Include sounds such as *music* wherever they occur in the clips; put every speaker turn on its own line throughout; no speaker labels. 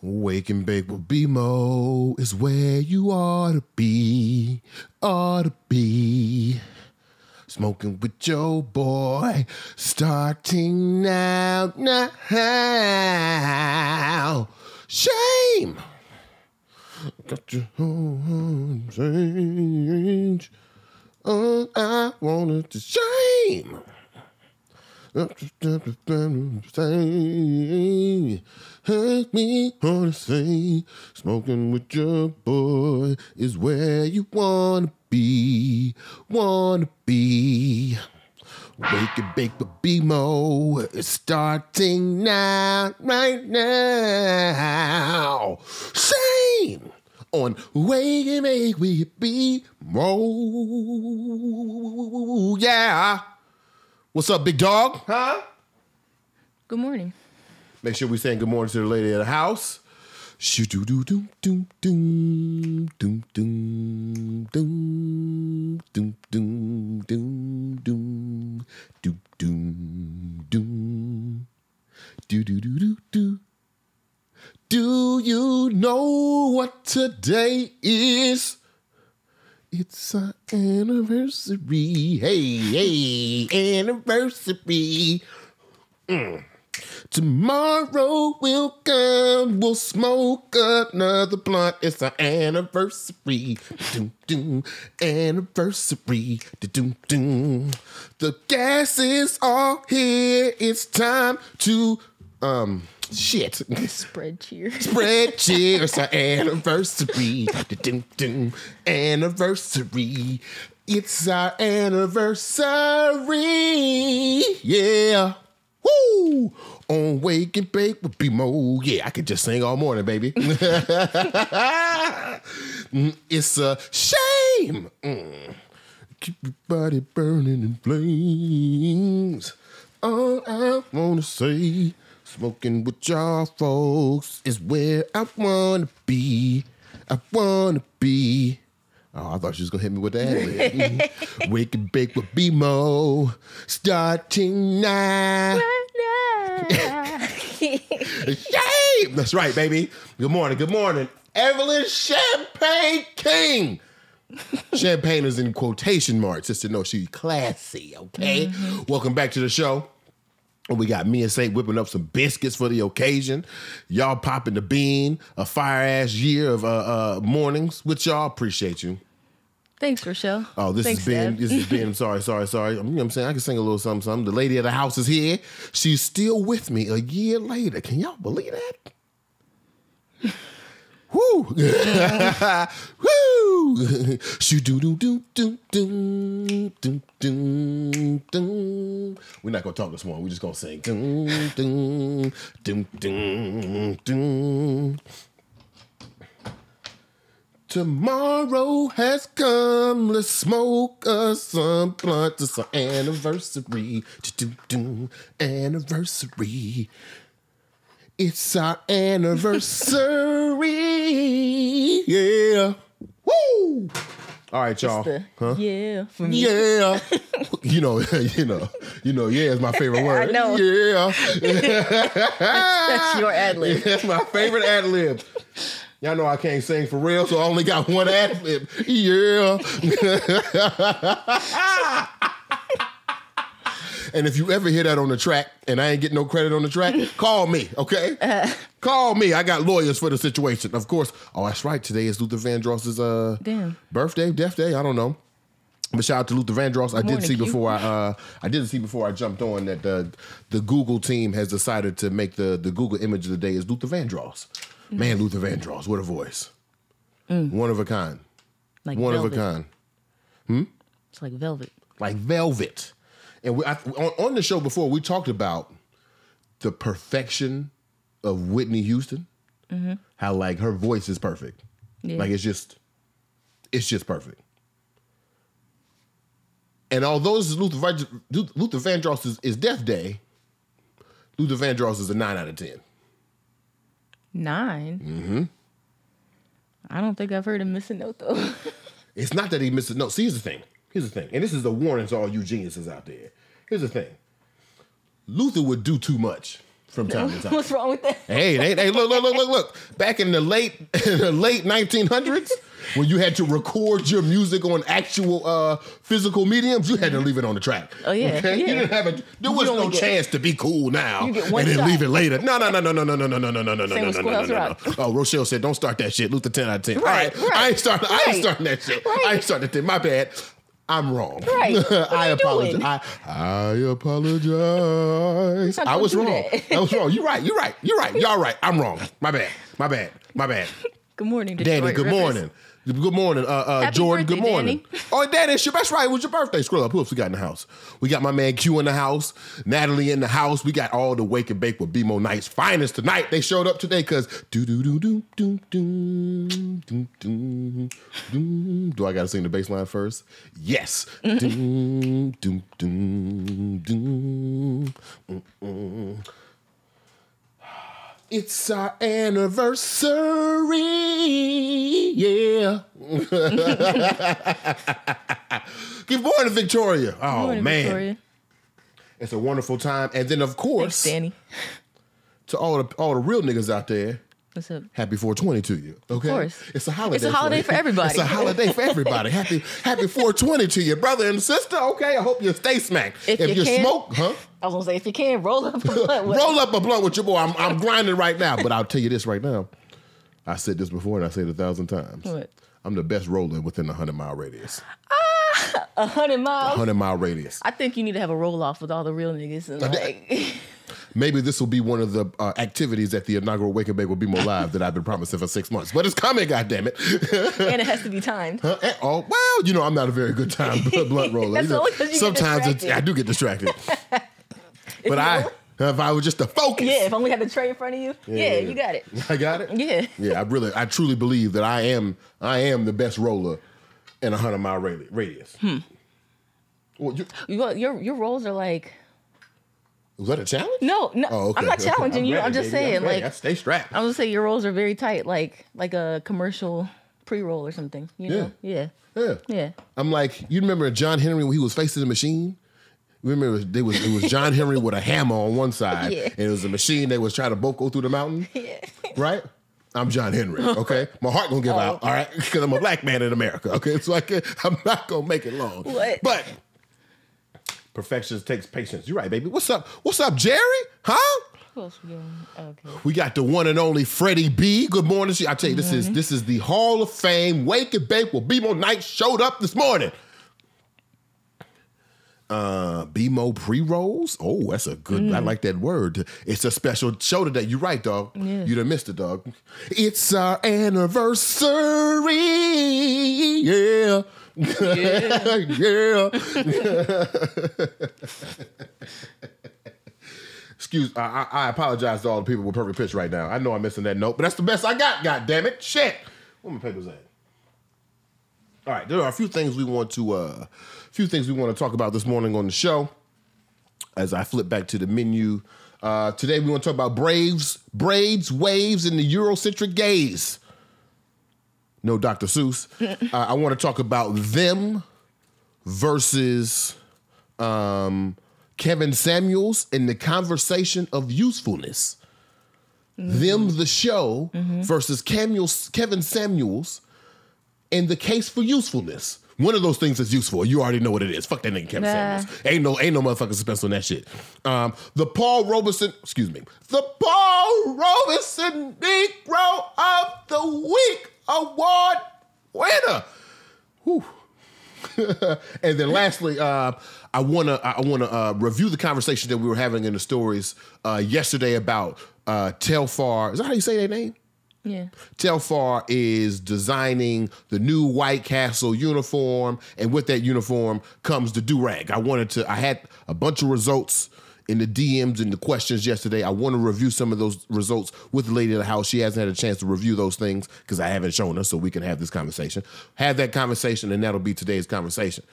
Wake and bake with BMO is where you ought to be, ought to be. Smoking with Joe Boy, starting now, now. Shame! Got your whole change. Oh, uh, I wanted to shame. Hurt me wanna say, smoking with your boy is where you wanna be, wanna be. Wake and bake with BMO is starting now, right now. Shame on Wake and Bake with BMO. Yeah. What's up, big dog? Huh?
Good morning.
Make sure we saying good morning to the lady of the house. Shoo doo doo doom doom doom doom doom doom doom doom doom doom doom doom doom do do do do do. Do you know what today is? It's our anniversary. Hey, hey, anniversary. Mm. Tomorrow we'll come, we'll smoke another blunt. It's our anniversary. Doom, doom, anniversary. Doom, doom. The gas is all here. It's time to um shit.
Spread cheer. *laughs*
Spread cheer. It's our anniversary. Doom, doom, anniversary. It's our anniversary. Yeah. Woo! On Wake and Bake with BMO. Yeah, I could just sing all morning, baby. *laughs* It's a shame. Mm. Keep your body burning in flames. All I wanna say, smoking with y'all folks is where I wanna be. I wanna be. Oh, I thought she was gonna hit me with that. *laughs* Wake and bake with BMO, starting now. *laughs* Shame! That's right, baby. Good morning. Good morning. Evelyn Champagne King. Champagne is in quotation marks just to know she's classy, okay? Mm-hmm. Welcome back to the show. We got me and Saint whipping up some biscuits for the occasion. Y'all popping the bean, a fire ass year of uh, uh, mornings with y'all. Appreciate you.
Thanks, Rochelle.
Oh, this
Thanks,
has been
Deb.
this has been. *laughs* Sorry, sorry, sorry. You know what I'm saying I can sing a little something, something. The lady of the house is here. She's still with me a year later. Can y'all believe that? Woo! *laughs* Woo! Shoo doo doo doo doo doo doo doo doo. We're not gonna talk this morning. We're just gonna sing. Doo doo doo doo doo. Tomorrow has come. Let's smoke us some blunt. It's our anniversary. Do-do-do. Anniversary. It's our anniversary. Yeah. Woo! All right, y'all.
The-
Huh?
Yeah.
Yeah. *laughs* you know, *laughs* you know, you know, yeah is my favorite *laughs* word.
know.
Yeah.
That's your ad lib.
That's my favorite ad lib. Y'all know I can't sing for real, so I only got one ad lib. Yeah. And if you ever hear that on the track and I ain't getting no credit on the track, *laughs* call me, okay? Call me. I got lawyers for the situation. Of course. Oh, that's right. Today is Luther Vandross's uh
Damn.
birthday, death day. I don't know. But shout out to Luther Vandross. I did see before I uh, I did see before I jumped on that the the Google team has decided to make the the Google image of the day is Luther Vandross. Man, Luther Vandross, what a voice. One of a kind.
Like
One
velvet.
of a kind. Hmm.
It's like velvet.
Like velvet. And we, I, on, on the show before, we talked about the perfection of Whitney Houston. How like her voice is perfect.
Yeah.
Like it's just, it's just perfect. And although this is Luther, Luther Vandross is, is Death Day, Luther Vandross is a nine out of ten.
9 Mm-hmm. I don't think I've heard him miss a note though. *laughs*
It's not that he misses. No, see, here's the thing. Here's the thing. And this is a warning to all you geniuses out there. Here's the thing. Luther would do too much. from time to time.
What's wrong with that?
Hey, they, they look, look, look, look, look. Back in the late, in the late 1900s, when you had to record your music on actual uh, physical mediums, you had to leave it on the track.
Oh, yeah,
okay. You didn't have a. There was no
get-
chance to be cool now and then
shot.
leave it later. No, no, no, no, no, no, no, no, no, no, no, no, no, no, no, no, no, no, Oh, Rochelle said, "Don't start that shit." Luther ten out of ten.
Right,
All right, I ain't starting. I ain't starting that shit. I ain't starting that. My bad. I'm wrong.
Right. *laughs*
I apologize. I, I apologize. *laughs* I
gonna
was wrong.
that.
I was wrong. You're right. You're right. You're right. Y'all right. I'm wrong. My bad. My bad. My bad. *laughs*
Good morning, Detroit
Danny, good
Rivers.
morning. Good morning, uh, uh, Jordan.
birthday,
good morning.
Danny. *laughs*
Oh, Danny, it's your, that's right. It was your birthday. Scroll up. Who else we got in the house? We got my man Q in the house, Natalie in the house. We got all the wake and bake with BMO Nights finest tonight. They showed up today because do do do do do do do do do. Do I got to sing the bass line first? Yes. do do do do. It's our anniversary, yeah. *laughs* Good morning, Victoria. Oh
Morning,
man,
Victoria.
it's a wonderful time. And then, of course,
Thanks, Danny.
to all the all the real niggas out there,
What's up?
happy 420 to you. Okay,
course.
it's a holiday.
It's a holiday
you.
for everybody.
It's a holiday for everybody. happy happy 420 to you, brother and sister. Okay, I hope you stay smacked.
If you can-
smoke, huh?
I was gonna say if you can roll up a *laughs* blunt with
Roll up a blunt with your boy. I'm, I'm grinding right now, but I'll tell you this right now. I said this before and I said it a thousand times.
What?
I'm the best roller within a hundred mile radius.
Ah, a hundred miles.
A Hundred mile radius.
I think you need to have a roll off with all the real niggas and like *laughs*
Maybe this will be one of the uh, activities that the inaugural Wake and Bake will be more live that I've been promising for six months. But it's coming, goddammit. *laughs*
and it has to be timed.
Huh? Eh, oh, well, you know, I'm not a very good time *laughs* blunt roller. You know,
only 'cause you get
sometimes it's. I do get distracted. *laughs* But I, if I was just to focus,
yeah, if I only had the tray in front of you, yeah, you got it.
I got it.
Yeah.
Yeah, I really, I truly believe that I am, I am the best roller in a hundred mile radius.
Hmm.
Well, you,
got, your your rolls are like
was that a challenge?
no, no.
Oh, okay.
I'm not *laughs* challenging you.
ready,
I'm just
baby.
saying
ready. I
like
stay strapped.
I'm gonna say your rolls are very tight, like like a commercial pre roll or something. You know? Yeah.
yeah.
Yeah.
I'm like, you remember John Henry when he was facing the machine? Remember, it was, they was, it was John Henry with a hammer on one side,
Yeah.
and it was a machine that was trying to both go through the mountain, *laughs*
Yeah.
right? I'm John Henry, *laughs* okay? My heart gonna give
Oh.
out, all right? Because I'm a black man in America, okay? So I can, I'm not gonna make it long.
What?
But perfection takes patience. You're right, baby. What's up? What's up, Jerry? Huh?
We got? Okay.
We got the one and only Freddie B. Good morning. I tell you, this is this is the Hall of Fame Wake and Bake Well, BMO Knight showed up this morning. Uh, BMO pre rolls. Oh, that's a good. I like that word. It's a special show today. You're right, dog.
Yeah.
You done missed it, dog. It's our anniversary. Yeah. Yeah. *laughs* yeah. Excuse, I, I, apologize to all the people with perfect pitch right now. I know I'm missing that note, but that's the best I got. God damn it, shit. Where my papers at? All right, there are a few things we want to, uh, few things we want to talk about this morning on the show. As I flip back to the menu, uh, today we want to talk about Braves, braids, waves, and the Eurocentric gaze. No, Dr. Seuss. uh, *laughs* I want to talk about them versus um, Kevin Samuels in the conversation of usefulness. Them, the show, versus Camuels, Kevin Samuels in the case for usefulness. One of those things is useful. You already know what it is. Fuck that nigga Kevin
Nah.
Samuels. Ain't no, ain't no motherfucking suspense on that shit. Um, the Paul Robeson, excuse me, the Paul Robeson Negro of the Week Award winner. Whew. *laughs* and then lastly, uh, I wanna I wanna uh, review the conversation that we were having in the stories uh, yesterday about uh, Telfar. Is that how you say their name?
Yeah.
Telfar is designing the new White Castle uniform, and with that uniform comes the do rag. I wanted to. I had a bunch of results in the DMs and the questions yesterday. I want to review some of those results with the lady of the house. She hasn't had a chance to review those things because I haven't shown her, so we can have this conversation. Have that conversation, and that'll be today's conversation.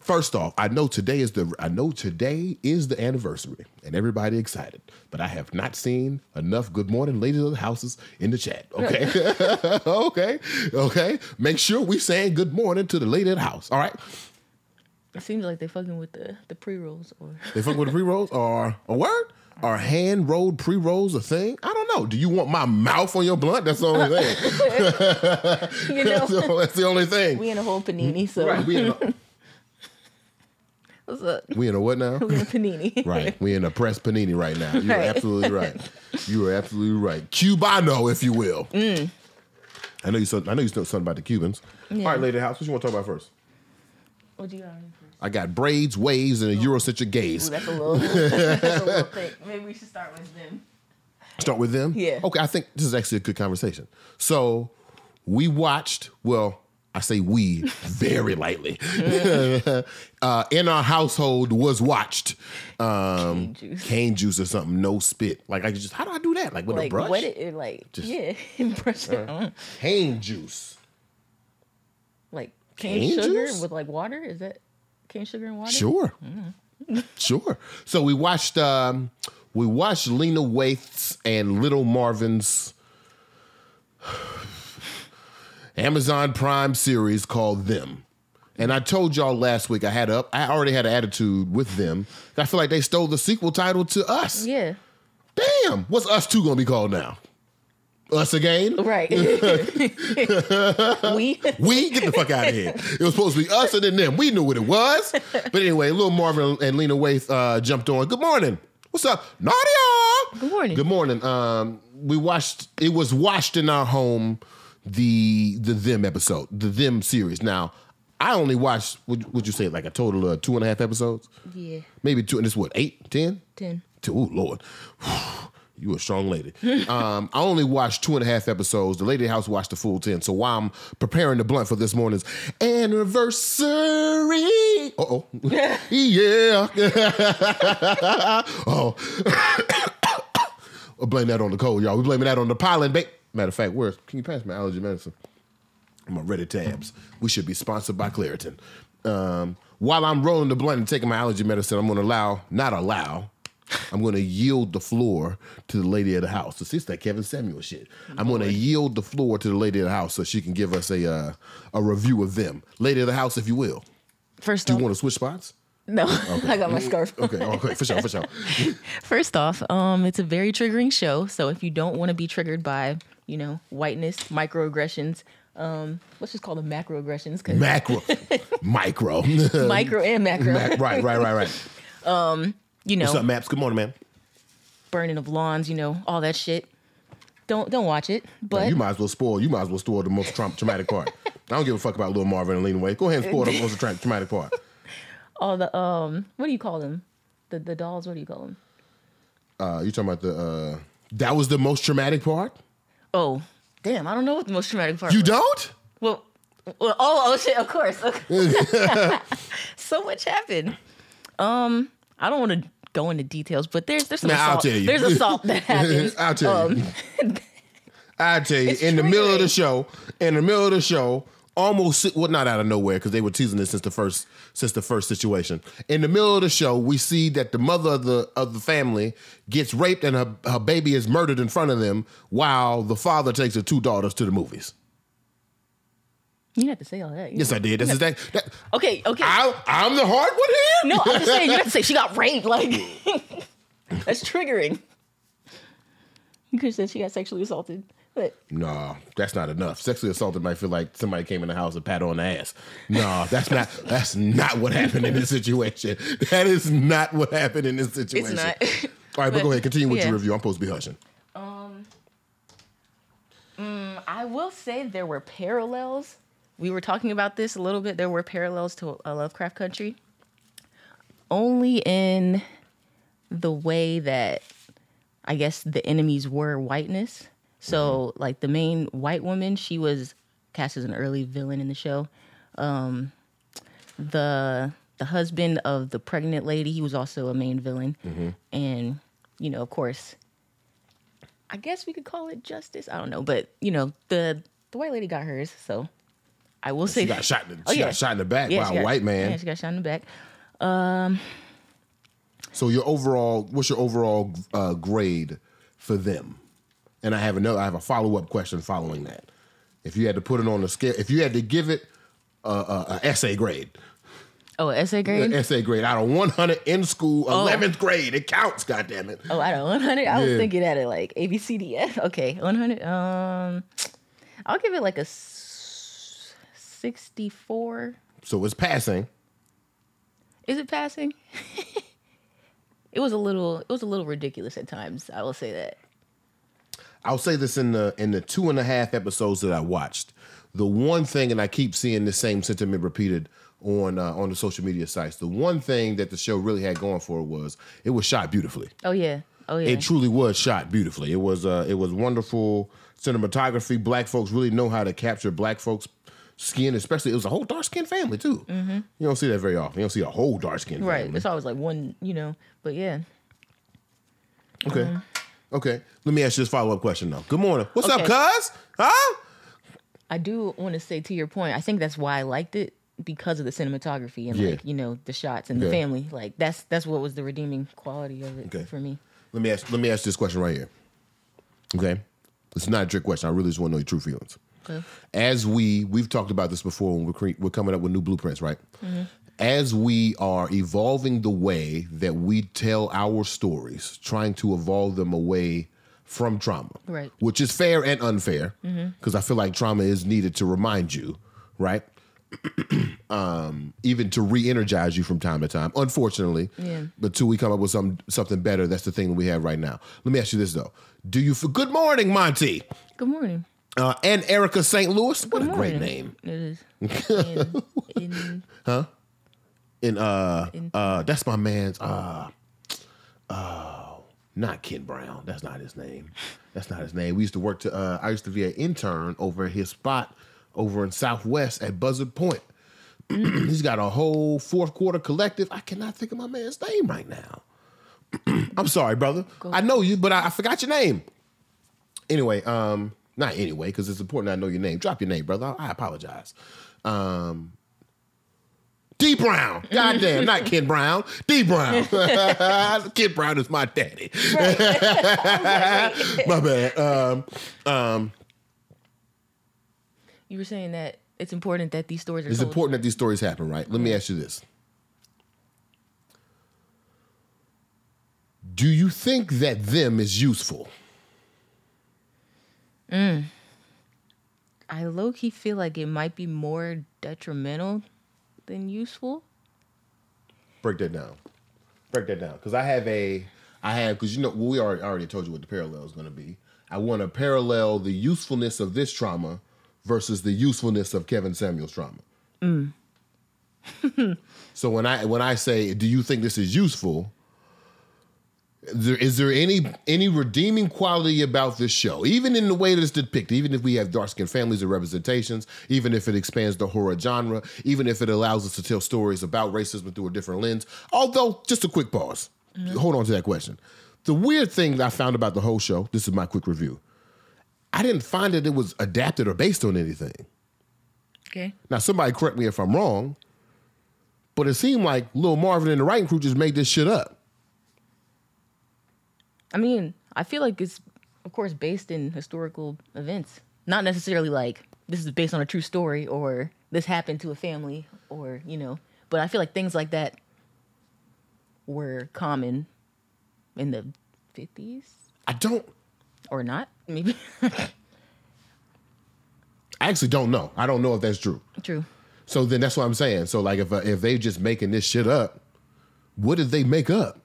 First off, I know today is the I know today is the anniversary, and everybody excited. But I have not seen enough good morning ladies of the houses in the chat. Okay, *laughs* okay, okay. Make sure we saying good morning to the lady of the house. All right.
It seems like they fucking with the the pre rolls or *laughs*
They fuck with the pre rolls or a word. Are hand rolled pre rolls a thing? I don't know. Do you want my mouth on your blunt? That's the only thing. *laughs*
You
that's,
know,
the, that's the only thing.
we in a whole panini, so
right. We in a,
what's up?
we in a what now?
We in a panini. *laughs*
Right. We in a press panini right now. You're
Right.
absolutely right. You are absolutely right. Cubano, if you will.
Mm.
I know you. I know you know something about the Cubans. All right, lady house. What you want to talk about first?
What do you got?
I got braids, waves, and a Eurocentric
Ooh,
gaze.
that's a little. that's a little *laughs* thick. Maybe we should start with them.
Start with them.
Yeah.
Okay. I think this is actually a good conversation. So we watched. Well, I say we *laughs* very lightly. *laughs* uh, in our household was watched. Um,
Cane juice.
cane juice or something. No spit. Like I just. How do I do that? Like with a
Like
brush.
what? It, like yeah, brush it on.
cane juice.
Like cane,
Cane
sugar
juice?
with like water. Is that cane sugar and water?
Sure. *laughs* sure. So we watched um we watched Lena Waithe's and Little Marvin's *sighs* Amazon Prime series called Them. And I told y'all last week I had up I already had an attitude with them. I feel like they stole the sequel title to us.
Yeah.
Damn, what's us two gonna be called now? Us again?
Right. *laughs* we.
We get the fuck out of here. It was supposed to be us and then them. We knew what it was. But anyway, little Marvin and Lena Waithe uh, jumped on. Good morning. What's up, Nadia?
Good morning.
Good morning. Um, we watched. It was watched in our home. The the them episode, the them series. Now, I only watched. Would, would you say like a total of two and a half episodes?
Yeah.
Maybe two. And this what eight, ten?
Ten.
Two. Oh Lord. You a strong lady. *laughs* um, I only watched two and a half episodes. The lady the house watched the full ten. So while I'm preparing the blunt for this morning's anniversary, uh *laughs* *laughs* oh, yeah. *coughs* oh, blame that on the cold, y'all. We blaming that on the pollen. Ba- Matter of fact, where's can you pass my allergy medicine? my Reddit tabs. We should be sponsored by Claritin. Um, while I'm rolling the blunt and taking my allergy medicine, I'm going to allow, not allow, I'm going to yield the floor to the lady of the house. So see, it's that Kevin Samuel shit. I'm going to yield the floor to the lady of the house so she can give us a uh, a review of them. Lady of the house, if you will.
First
Do
off,
you want to switch spots?
no, *laughs* I got my scarf.
Okay, okay, for sure, for sure. *laughs*
First off, um, it's a very triggering show. So if you don't want to be triggered by, you know, whiteness, microaggressions, um, let's just call them macroaggressions because
Macro, micro, *laughs*
micro and macro,
Mac, right, right, right, right.
You know,
What's up, Maps? Good morning, man.
burning of lawns, you know, all that shit. Don't don't watch it. But
you might as well spoil. You might as well spoil the most tra- traumatic part. I don't give a fuck about Lil Marvin and Lena Waithe. Go ahead and spoil the most tra- traumatic part. *laughs*
all the um, what do you call them? The the dolls. What do you call them?
Uh, you talking about the? Uh, that was the most traumatic part.
Oh, damn! I don't know what the most traumatic part.
You
was.
don't?
Well, well, oh, oh shit! Of course. *laughs* *laughs* So much happened. Um, I don't want to go into details, but there's there's some
I'll
assault. There's assault that *laughs* happens.
I'll tell you. Um, *laughs* I'll tell you.
It's
In the middle of the show, in the middle of the show, almost well, not out of nowhere because they were teasing this since the first since the first situation. In the middle of the show, we see that the mother of the of the family gets raped and her, her baby is murdered in front of them, while the father takes her two daughters to the movies.
You didn't have to say all that. you
Yes,
know.
I did. This is that. that
Okay, okay.
I, I'm the hard one here.
no, I'm just saying you have to say she got raped. Like *laughs* that's triggering. You could have said she got sexually assaulted, but
No, that's not enough. Sexually assaulted might feel like somebody came in the house and pat on the ass. No, that's not. That's not what happened in this situation. That is not what happened in this situation.
it's not.
All right, but,
But,
go ahead. Continue with
yeah.
your review. I'm supposed to be hushing. Um.
I will say there were parallels. We were talking about this a little bit. There were parallels to a Lovecraft Country. Only in the way that I guess the enemies were whiteness. So like the main white woman, she was cast as an early villain in the show. Um the the husband of the pregnant lady, he was also a main villain. And, you know, of course, I guess we could call it justice. I don't know, but you know, the the white lady got hers, so I will say
She got shot. In the,
Oh,
she
yeah.
got shot in the back
Yeah,
by a
got-
white man.
Yeah, she got shot in the back.
So your overall, what's your overall uh, grade for them? And I have another. I have a follow up question following that. If you had to put it on the scale, if you had to give it a, a, a essay grade,
Oh, essay grade.
essay grade out of 100 in school, 11th grade. It counts, God damn goddammit.
Oh, out of 100, I was
Yeah.
thinking at it like A B C D F. Okay, 100. Um, I'll give it like a 64.
So it's passing.
Is it passing? *laughs* it was a little. It was a little ridiculous at times. I will say that.
I'll say this in the in the two and a half episodes that I watched. The one thing, and I keep seeing the same sentiment repeated on uh, on the social media sites. The one thing that the show really had going for it was it was shot beautifully.
Oh yeah. Oh yeah.
It truly was shot beautifully. It was uh, it was wonderful cinematography. Black folks really know how to capture black folks' skin, especially it was a whole dark skinned family too. You don't see that very often. You don't see a whole dark skinned
Mm-hmm. right.
family.
It's always like one. You know. But yeah.
Okay.
Mm-hmm.
Okay. Let me ask you this follow up question though. Good morning. What's up, cuz? Huh?
I do want to say to your point. I think that's why I liked it because of the cinematography and
Yeah.
like you know the shots and the family. Like that's that's what was the redeeming quality of it
Okay.
for me.
Let me ask let me ask this question right here. Okay? It's not a trick question. I really just want to know your true feelings.
Okay.
As we we've talked about this before when we're cre- we're coming up with new blueprints, right? As we are evolving the way that we tell our stories, trying to evolve them away from trauma,
Right.
Which is fair and unfair, because I feel like trauma is needed to remind you, right? *clears throat* um, even to re-energize you from time to time. Unfortunately,
Yeah.
but till we come up with some something better, that's the thing that we have right now. Let me ask you this though: Do you feel? Good morning, Monty,
Good morning.
Uh, and Erica St. Louis. What a
Good
great
morning.
name!
It is. *laughs* in, in,
And uh, uh, that's my man's. Uh, oh, not Ken Brown. That's not his name. That's not his name. We used to work to. Uh, I used to be an intern over at his spot over in Southwest at Buzzard Point. *clears throat* He's got a whole fourth quarter collective. I cannot think of my man's name right now. *clears throat* I'm sorry, brother. I know you, but I, I forgot your name. Anyway, um, not anyway, because it's important I know your name. Drop your name, brother. I, I apologize. Um, D Brown. Goddamn, not Ken Brown. D Brown. *laughs* Ken Brown is my daddy. *laughs* my bad. Um, um,
you were saying that it's important that these stories are
it's important that these stories happen, right? Let me ask you this. Do you think that them is useful? Mm.
I low key feel like it might be more detrimental than useful.
Break that down. Break that down. Because I have a, I have, because you know, we already, already told you what the parallel is going to be. I want to parallel the usefulness of this trauma versus the usefulness of Kevin Samuel's trauma. Mm. *laughs* so when I when I say, do you think this is useful? Is there, is there any any redeeming quality about this show, even in the way that it's depicted? Even if we have dark skinned families and representations, even if it expands the horror genre, even if it allows us to tell stories about racism through a different lens. Although, just a quick pause. Mm-hmm. Hold on to that question. The weird thing that I found about the whole show. This is my quick review. I didn't find that it was adapted or based on anything.
Okay.
Now, somebody correct me if I'm wrong, but it seemed like Lil Marvin and the writing crew just made this shit up.
I mean, I feel like it's, of course, based in historical events. Not necessarily like this is based on a true story or this happened to a family or, you know, but I feel like things like that were common in the 50s
I don't.
or not. Maybe. *laughs*
I actually don't know. I don't know if that's true.
true.
So then that's what I'm saying. So like if uh, if they just making this shit up, what did they make up?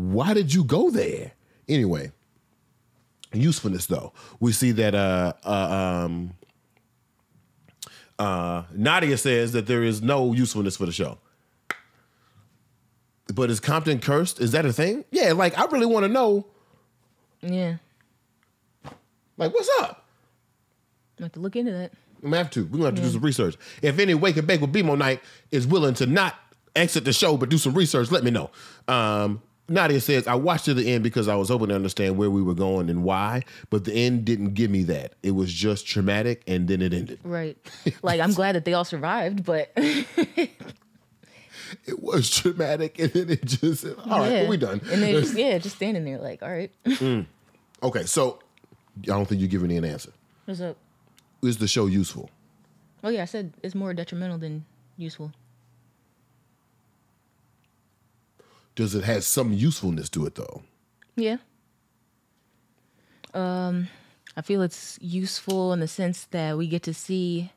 Why did you go there? Anyway, usefulness though. We see that uh uh um uh Nadia says that there is no usefulness for the show. But is Compton cursed? Is that a thing? Yeah, like I really want to know
Yeah.
like what's up?
I have to look into that.
We have to. We're gonna have to do some research. If any Wake and Bake with BMO Night is willing to not exit the show but do some research, let me know. Um, Nadia says, I watched to the end because I was hoping to understand where we were going and why, but the end didn't give me that. It was just traumatic and then it ended.
Right. like I'm glad that they all survived, but *laughs*
It was traumatic and then it just, all right,
yeah.
well, we done.
And they just *laughs* yeah, just standing there like, all right, mm.
Okay, so I don't think you're giving me an answer.
what's up?
Is the show useful?
Oh yeah, I said it's more detrimental than useful.
Does it have some usefulness to it though?
Yeah. Um, I feel it's useful in the sense that we get to see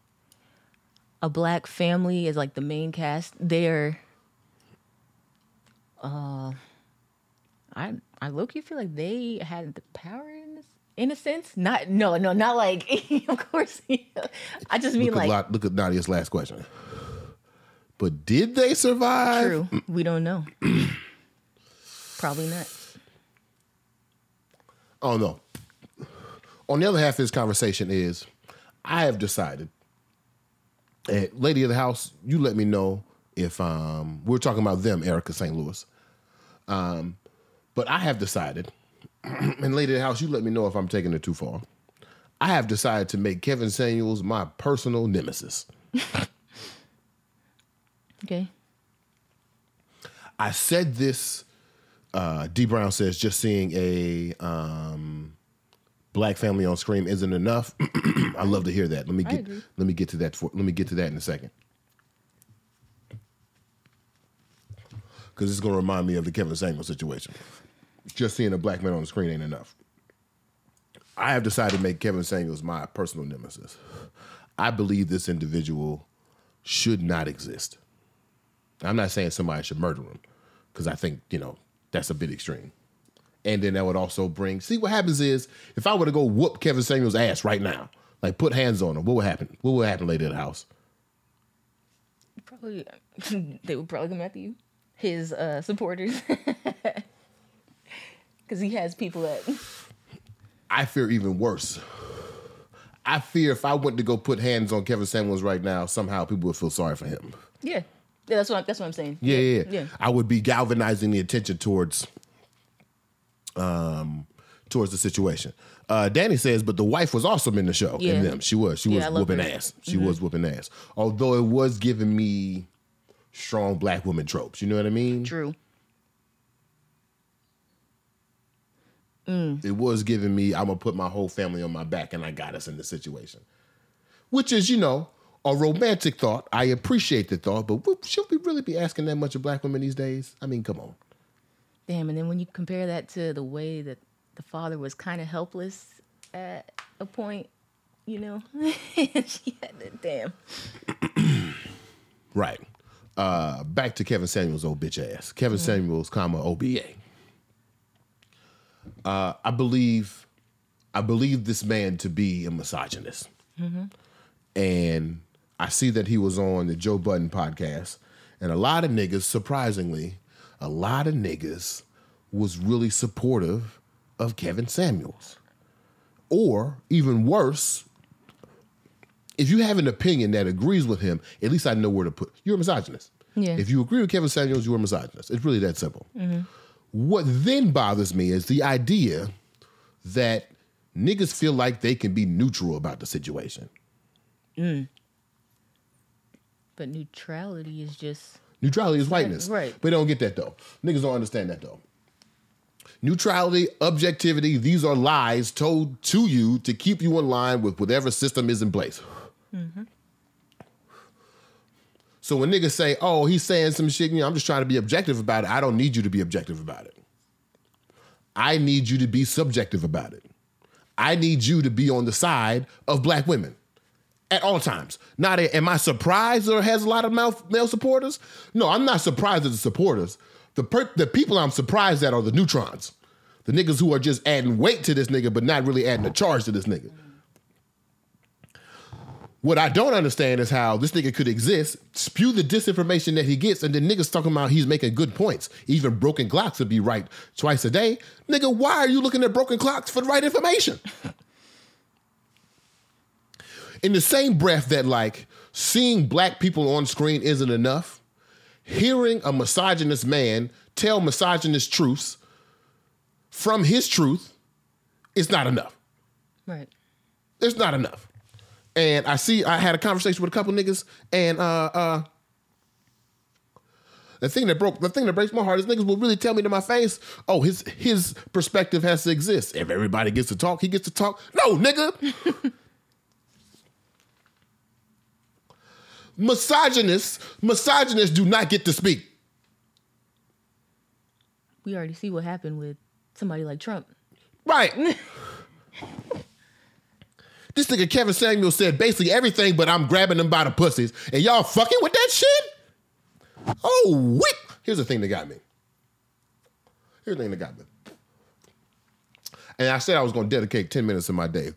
a black family as like the main cast. They're, uh, I I look. You feel like they had the power in this, in a sense. Not no no not like *laughs* of course. *laughs* I just mean
Look,
like
lot- look at Nadia's last question. But did they survive?
true. We don't know. *clears throat* Probably not.
Oh no. On the other half of this conversation is I have decided, and lady of the house, you let me know if um we're talking about them, Erica St. Louis. Um, but I have decided, *clears throat* and lady of the house, you let me know if I'm taking it too far. I have decided to make Kevin Samuels my personal nemesis. *laughs*
Okay.
I said this. Uh, D Brown says just seeing a um, black family on screen isn't enough. *clears throat* I love to hear that. Let me get let me get to that. For, let me get to that in a second. Because it's going to remind me of the Kevin Samuel situation. Just seeing a black man on the screen ain't enough. I have decided to make Kevin Samuels my personal nemesis. I believe this individual should not exist. I'm not saying somebody should murder him because I think, you know, that's a bit extreme. And then that would also bring, see, what happens is if I were to go whoop Kevin Samuel's ass right now, like put hands on him, what would happen? What would happen later in the house?
Probably *laughs* they would probably come after you, his uh, supporters, *laughs* because he has people that.
I fear even worse. I fear if I went to go put hands on Kevin Samuels right now, somehow people would feel sorry for him.
Yeah, yeah, that's what I'm, that's what I'm saying.
Yeah, yeah, yeah.
yeah.
I would be galvanizing the attention towards um towards the situation. Uh Danny says, but the wife was awesome in the show.
Yeah.
In them. She was. She was
I love
whooping ass. She was whooping ass. Although it was giving me strong black woman tropes. You know what I mean?
True.
It was giving me, I'm gonna put my whole family on my back and I got us in the situation. Which is, you know, a romantic thought. I appreciate the thought, but should we really be asking that much of black women these days? I mean, come on.
Damn, and then when you compare that to the way that the father was kind of helpless at a point, you know, *laughs* she had to damn. *clears throat*
Right. Uh, back to Kevin Samuels' old bitch ass. Kevin Samuels, comma OBA. Uh, I believe, I believe this man to be a misogynist, and I see that he was on the Joe Budden podcast, and a lot of niggas, surprisingly, a lot of niggas was really supportive of Kevin Samuels, or even worse, if you have an opinion that agrees with him, at least I know where to put. You're a misogynist.
Yeah.
If you agree with Kevin Samuels, you're a misogynist. It's really that simple. Mm-hmm. What then bothers me is the idea that niggas feel like they can be neutral about the situation. Mm.
But neutrality is just
Neutrality is whiteness.
right.
But they don't get that though. Niggas don't understand that though. Neutrality, objectivity, these are lies told to you to keep you in line with whatever system is in place. Mm-hmm. So when niggas say, oh, he's saying some shit, you know, I'm just trying to be objective about it, I don't need you to be objective about it. I need you to be subjective about it. I need you to be on the side of black women at all times. Not a, am I surprised or has a lot of male, male supporters? No, I'm not surprised at the supporters. The per, the people I'm surprised at are the neutrons, the niggas who are just adding weight to this nigga, but not really adding a charge to this nigga. What I don't understand is how this nigga could exist, spew the disinformation that he gets, and then niggas talking about he's making good points. Even broken clocks would be right twice a day. Nigga, why are you looking at broken clocks for the right information? *laughs* In the same breath that like seeing black people on screen isn't enough, hearing a misogynist man tell misogynist truths from his truth is not enough.
right.
It's not enough. And I see I had a conversation with a couple niggas, and uh uh the thing that broke the thing that breaks my heart is niggas will really tell me to my face, oh, his his perspective has to exist. If everybody gets to talk, he gets to talk. No, nigga. *laughs* misogynists, misogynists do not get to speak.
we already see what happened with somebody like Trump.
Right. *laughs* this nigga Kevin Samuel said basically everything, but I'm grabbing them by the pussies, and y'all fucking with that shit. Oh, whip! Here's the thing that got me. Here's the thing that got me. And I said I was going to dedicate 10 minutes of my day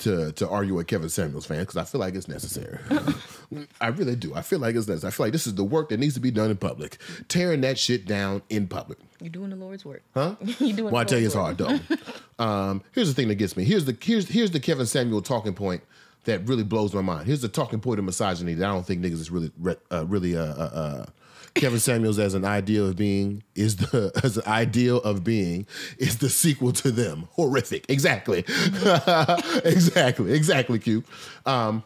to, to argue with Kevin Samuels fans because I feel like it's necessary. *laughs* I really do. I feel like it's necessary. I feel like this is the work that needs to be done in public. Tearing that shit down in public.
You're doing the Lord's work.
Huh? *laughs*
You're doing.
Well, I
the
tell you, it's
Lord's
hard
work.
though. *laughs* um, here's the thing that gets me. Here's the here's here's the Kevin Samuel talking point that really blows my mind. Here's the talking point of misogyny that I don't think niggas is really uh, really uh, uh, uh, Kevin Samuels as an ideal of being is the *laughs* as an ideal of being is the sequel to them. Horrific. Exactly. *laughs* exactly. Exactly. Q. Um,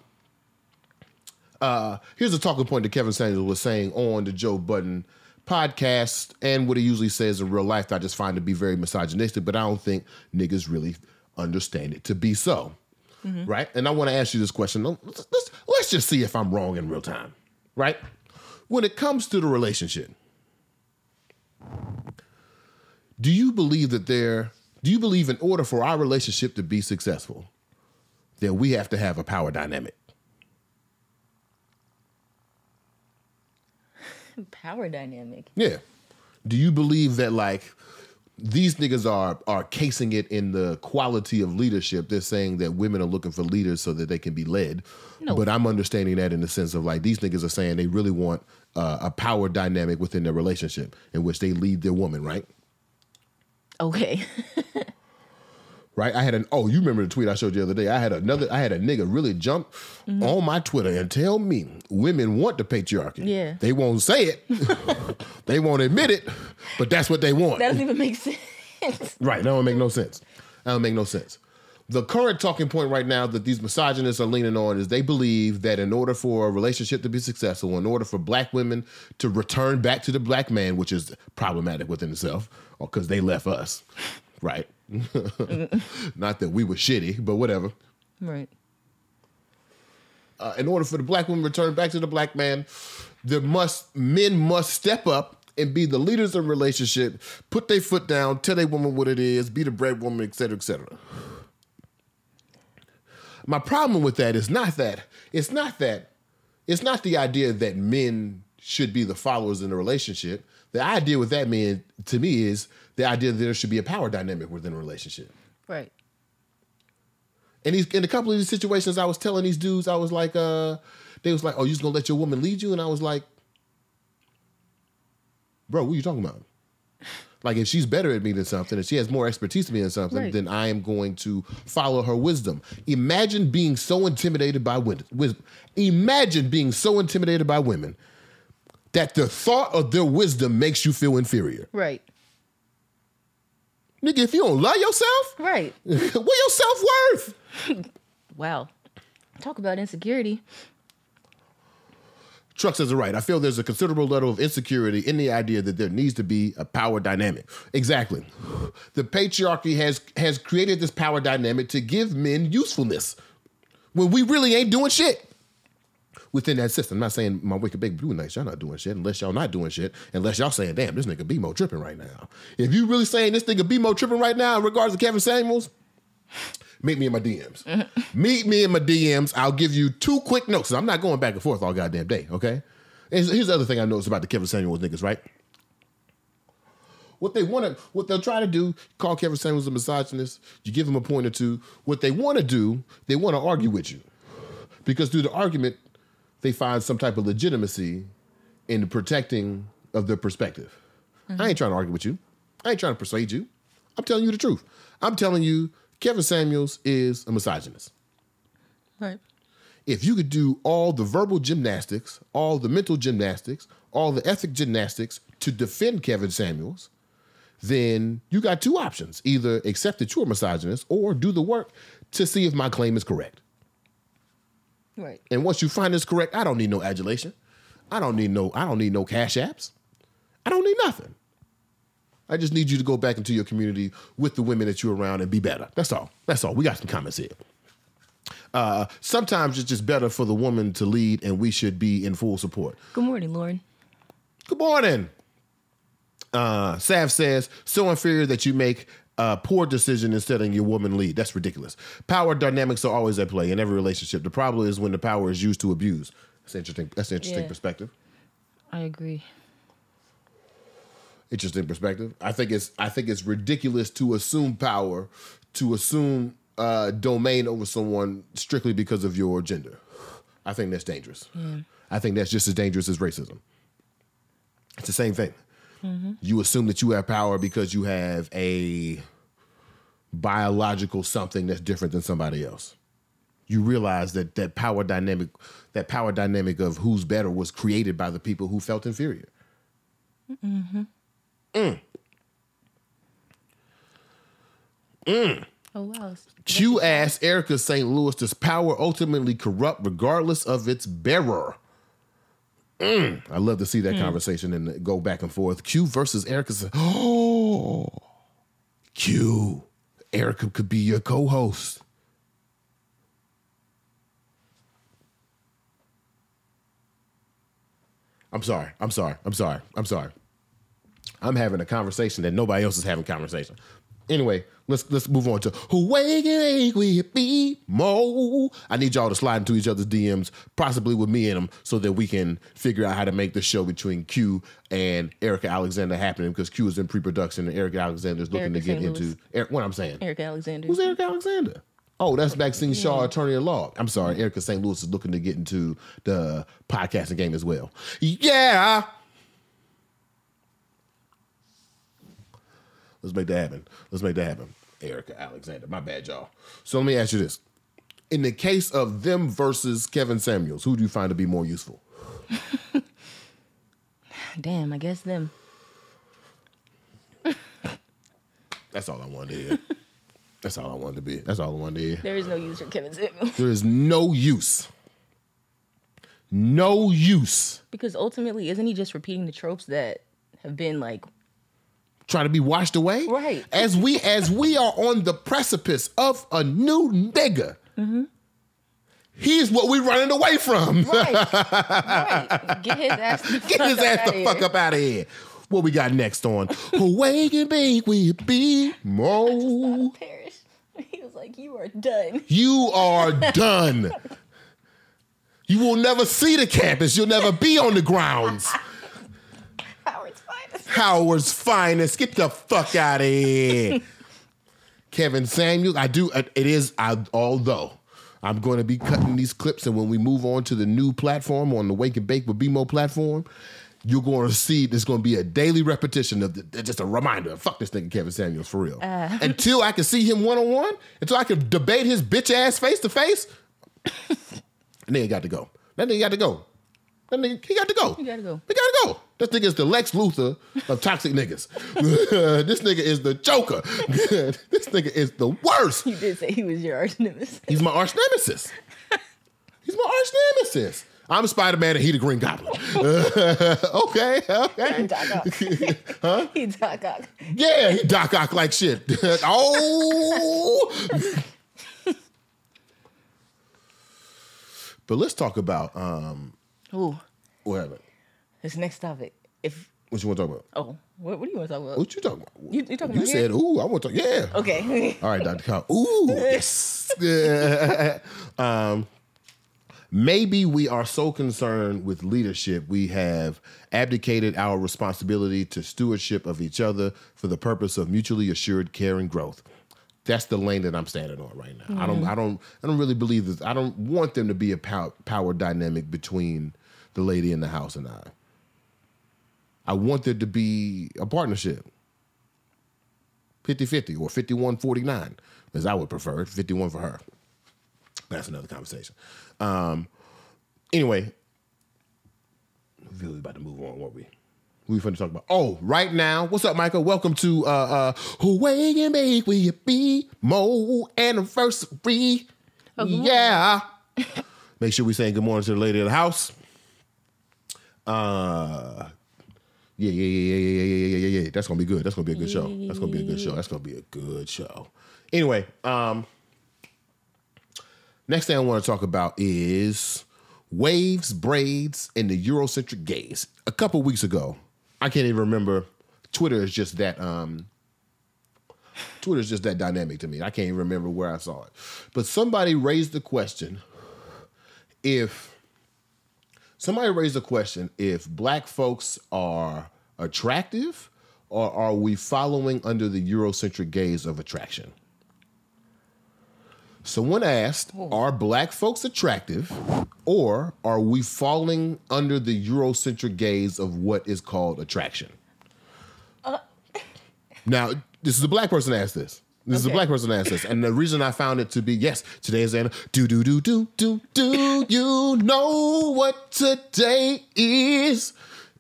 uh, here's a talking point that Kevin Samuels was saying on the Joe Budden podcast and what he usually says in real life that I just find to be very misogynistic, but I don't think niggas really understand it to be so. Right? And I want to ask you this question. Let's, let's, let's just see if I'm wrong in real time. Right? When it comes to the relationship, do you believe that there, do you believe in order for our relationship to be successful, that we have to have a power dynamic? *laughs*
Power dynamic.
Yeah. Do you believe that like these niggas are are casing it in the quality of leadership? They're saying that women are looking for leaders so that they can be led.
No.
But I'm understanding that in the sense of like these niggas are saying they really want uh, a power dynamic within their relationship in which they lead their woman, right?
Okay. *laughs*
Right? I had an oh, you remember the tweet I showed you the other day? I had another I had a nigga really jump on my Twitter and tell me women want the patriarchy.
Yeah.
They won't say it. *laughs* they won't admit it, but that's what they want.
that doesn't even make sense.
Right. That don't make no sense. That don't make no sense. The current talking point right now that these misogynists are leaning on is they believe that in order for a relationship to be successful, in order for black women to return back to the black man, which is problematic within itself, because they left us, right? *laughs* Not that we were shitty, but whatever.
right.
Uh, in order for the black woman to return back to the black man, there must men must step up and be the leaders of the relationship, put their foot down, tell their woman what it is, be the bread woman, et cetera, et cetera. My problem with that is not that it's not that it's not the idea that men should be the followers in the relationship. The idea with that man to me is the idea that there should be a power dynamic within a relationship.
Right.
And these in a couple of these situations, I was telling these dudes, I was like, uh, they was like, "Oh, you just gonna let your woman lead you?" And I was like, "Bro, what are you talking about?" Like, if she's better at me than something, if she has more expertise than me in something,
Right.
then I am going to follow her wisdom. Imagine being so intimidated by women. Wisdom. Imagine being so intimidated by women that the thought of their wisdom makes you feel inferior.
Right.
Nigga, if you don't love yourself,
Right. *laughs*
what your self worth? *laughs*
Wow. Talk about insecurity.
Truck says it right. I feel there's a considerable level of insecurity in the idea that there needs to be a power dynamic. Exactly. The patriarchy has has created this power dynamic to give men usefulness when we really ain't doing shit within that system. I'm not saying my wicked big blue nights, y'all not doing shit unless y'all not doing shit, unless y'all saying, damn, this nigga BMO tripping right now. If you really saying this nigga BMO tripping right now in regards to Kevin Samuels, meet me in my DMs. meet me in my DMs. I'll give you two quick notes. I'm not going back and forth all goddamn day, okay? Here's, here's the other thing I noticed about the Kevin Samuels niggas, right? What they want to, what they'll try to do, call Kevin Samuels a misogynist. You give him a point or two. What they want to do, they want to argue with you, because through the argument, they find some type of legitimacy in the protecting of their perspective. I ain't trying to argue with you. I ain't trying to persuade you. I'm telling you the truth. I'm telling you, Kevin Samuels is a misogynist.
Right.
If you could do all the verbal gymnastics, all the mental gymnastics, all the ethic gymnastics to defend Kevin Samuels, then you got two options. Either accept that you're a misogynist or do the work to see if my claim is correct.
Right.
And once you find it's correct, I don't need no adulation. I don't need no, I don't need no cash apps. I don't need nothing. I just need you to go back into your community with the women that you're around and be better. That's all. That's all. We got some comments here. Uh, sometimes it's just better for the woman to lead, and we should be in full support.
Good morning, Lauren.
Good morning. Uh, Sav says, so inferior that you make a poor decision instead of your woman lead. That's ridiculous. Power dynamics are always at play in every relationship. The problem is when the power is used to abuse. That's interesting. That's an interesting
Yeah.
perspective.
I agree.
Interesting perspective. I think it's I think it's ridiculous to assume power, to assume uh, domain over someone strictly because of your gender. I think that's dangerous. Mm. I think that's just as dangerous as racism. It's the same thing. Mm-hmm. You assume that you have power because you have a biological something that's different than somebody else. You realize that that power dynamic, that power dynamic of who's better was created by the people who felt inferior. Mm-hmm. Mm. Mm.
Oh wow.
Q asked Erica St. Louis, does power ultimately corrupt regardless of its bearer? Mm. I love to see that hmm. conversation and go back and forth. Q versus Erica. Oh, *gasps* Q. Erica could be your co host. I'm sorry. I'm sorry. I'm sorry. I'm sorry. I'm having a conversation that nobody else is having conversation. Anyway, let's let's move on to who wake we be mo. I need y'all to slide into each other's DMs, possibly with me in them, so that we can figure out how to make the show between Q and Erica Alexander happening because Q is in pre-production and Erica Alexander is looking
Erica
to get
St.
into. Eric, what I'm saying.
Erica Alexander.
Who's Erica Alexander? Oh, that's Maxine Shaw, attorney at law. I'm sorry, Erica St. Louis is looking to get into the podcasting game as well. Yeah. Let's make that happen. Let's make that happen. Erica Alexander. My bad, y'all. So let me ask you this. In the case of them versus Kevin Samuels, who do you find to be more useful? *laughs*
Damn, I guess them. *laughs*
That's all I wanted to hear. That's all I wanted to be. That's all I wanted to hear.
There is no use for Kevin Samuels.
There is no use. No use.
Because ultimately, isn't he just repeating the tropes that have been like
trying to be washed away.
Right.
As we as we are on the precipice of a new nigga. He's what we're running away from.
right, right. *laughs* Get his ass. The
Get his ass the fuck up out of here. What we got next on Awake and Bake We Be Mo. *laughs*
Parrish. He was like, "You are done."
You are done. *laughs* You will never see the campus. You'll never be on the grounds.
Howard's finest.
Get the fuck out of here. *laughs* Kevin Samuels. I do. Uh, it is. I, although I'm going to be cutting these clips, and when we move on to the new platform on the Wake and Bake with BMO platform, you're going to see there's going to be a daily repetition of the, just a reminder. Fuck this nigga Kevin Samuels for real. Uh. *laughs* Until I can see him one on one, until I can debate his bitch ass face to face. *laughs* Nigga got to go. That nigga got to go. That nigga, he got to go.
He gotta go.
He gotta go. This nigga is the Lex Luthor of toxic niggas. *laughs* this nigga is the Joker. *laughs* this nigga is the worst.
You did say he was your arch nemesis.
He's my arch nemesis. He's my arch nemesis. I'm Spider Man and he the Green Goblin. *laughs* okay, okay.
Doc Ock. huh? He Doc Ock.
Yeah, he Doc Ock like shit. oh. but let's talk about um
Ooh,
whatever.
This next topic. If
What you want to talk about?
oh, what, what do you want to talk about?
What you talking about?
You- you talking
You
about
said, "Ooh, I want to." Talk." Yeah.
Okay.
All right, Dr. Kyle. Ooh, *laughs* yes. Yeah. *laughs* um, maybe we are so concerned with leadership, we have abdicated our responsibility to stewardship of each other for the purpose of mutually assured care and growth. That's the lane that I'm standing on right now. I don't, I don't, I don't really believe this. I don't want them to be a pow- power dynamic between the lady in the house and I. I want there to be a partnership. 50-50 or 51-49 as I would prefer it. 51 for her. That's another conversation. Um, anyway, we really about to move on, what we? We finna talk about. Oh, right now, what's up, Michael? Welcome to uh uh Wake and Bake We Be Mo anniversary. yeah. Make sure we say good morning to the lady of the house. Uh yeah, yeah, yeah, yeah, yeah, yeah, yeah, yeah, yeah. That's gonna be good. That's gonna be a good show. That's gonna be a good show. That's gonna be a good show. Anyway, um, next thing I want to talk about is waves, braids, and the Eurocentric gaze. A couple weeks ago, I can't even remember Twitter is just that. Um, Twitter is just that dynamic to me. I can't even remember where I saw it, but somebody raised the question if somebody raised a question if black folks are attractive or are we following under the Eurocentric gaze of attraction? Someone asked, hmm. are black folks attractive or are we falling under the Eurocentric gaze of what is called attraction? Uh. Now, this is a black person asked this. This okay. is a black person ancestor. And the reason I found it to be, yes, today is do do do do do do you know what today is?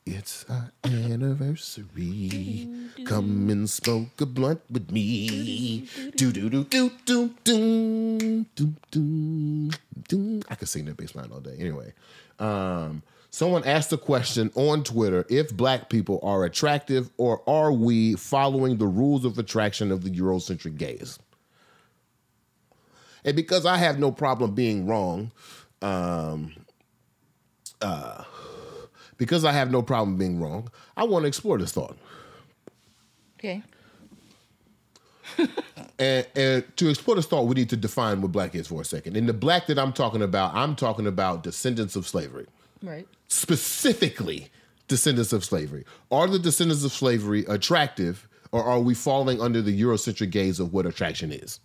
It's our anniversary. Come and smoke a blunt with me. Do do do do do do do do. I could sing that bass line all day. Anyway. Um someone asked a question on Twitter if black people are attractive or are we following the rules of attraction of the Eurocentric gaze? And because I have no problem being wrong, um, uh, because I have no problem being wrong, I want to explore this thought.
Okay. *laughs*
And, and to explore this thought, we need to define what black is for a second. And the black that I'm talking about, I'm talking about descendants of slavery.
Right.
specifically descendants of slavery. Are the descendants of slavery attractive, or are we falling under the Eurocentric gaze of what attraction is?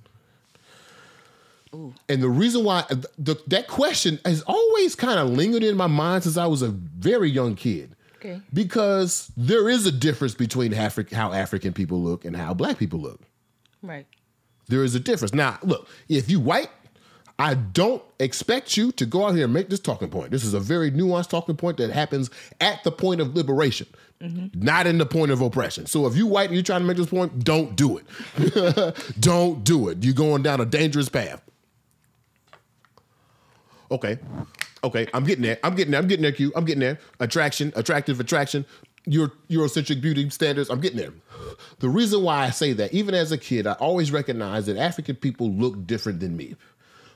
And the reason why the, that question has always kind of lingered in my mind since I was a very young kid.
Okay.
Because there is a difference between Afri- how African people look and how black people look.
Right.
There is a difference. Now, look, if you white, I don't expect you to go out here and make this talking point. This is a very nuanced talking point that happens at the point of liberation, not in the point of oppression. So if you white and you're trying to make this point, don't do it. *laughs* don't do it. You're going down a dangerous path. Okay. Okay, I'm getting there. I'm getting there. I'm getting there, Q. I'm getting there. Attraction, attractive attraction, your Eurocentric beauty standards. I'm getting there. The reason why I say that, even as a kid, I always recognized that African people look different than me,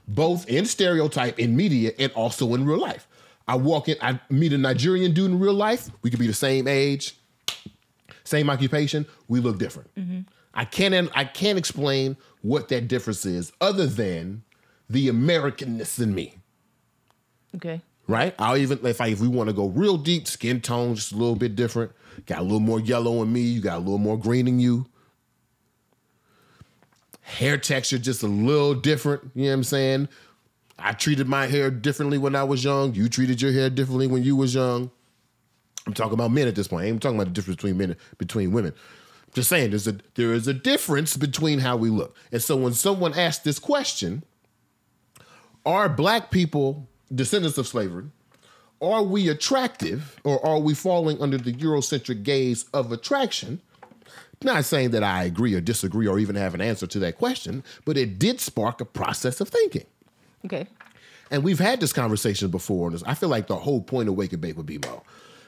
both in stereotype in media and also in real life. I walk in, I meet a Nigerian dude in real life. We could be the same age, same occupation. We look different. Mm-hmm. I can't. I can't explain what that difference is, other than the Americanness in me
Okay.
right? I'll even if I if we want to go real deep, skin tone just a little bit different. Got a little more yellow in me. You got a little more green in you. Hair texture just a little different. You know what I'm saying? I treated my hair differently when I was young. You treated your hair differently when you was young. I'm talking about men at this point. I ain't talking about the difference between men between women. Just saying, there's a there is a difference between how we look. And so when someone asks this question, are black people descendants of slavery? Are we attractive or are we falling under the Eurocentric gaze of attraction? Not saying that I agree or disagree or even have an answer to that question, but it did spark a process of thinking.
Okay.
And we've had this conversation before. And I feel like the whole point of Wake and Bake would be Mo.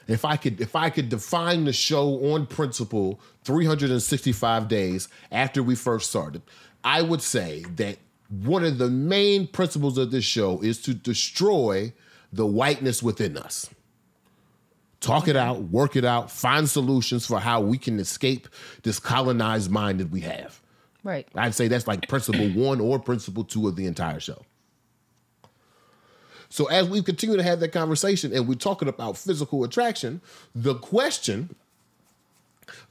If I could, if I could define the show on principle, 365 days after we first started, I would say that one of the main principles of this show is to destroy the whiteness within us. Talk it out, work it out, find solutions for how we can escape this colonized mind that we have.
Right.
I'd say that's like principle *clears throat* one or principle two of the entire show. So as we continue to have that conversation and we're talking about physical attraction, the question,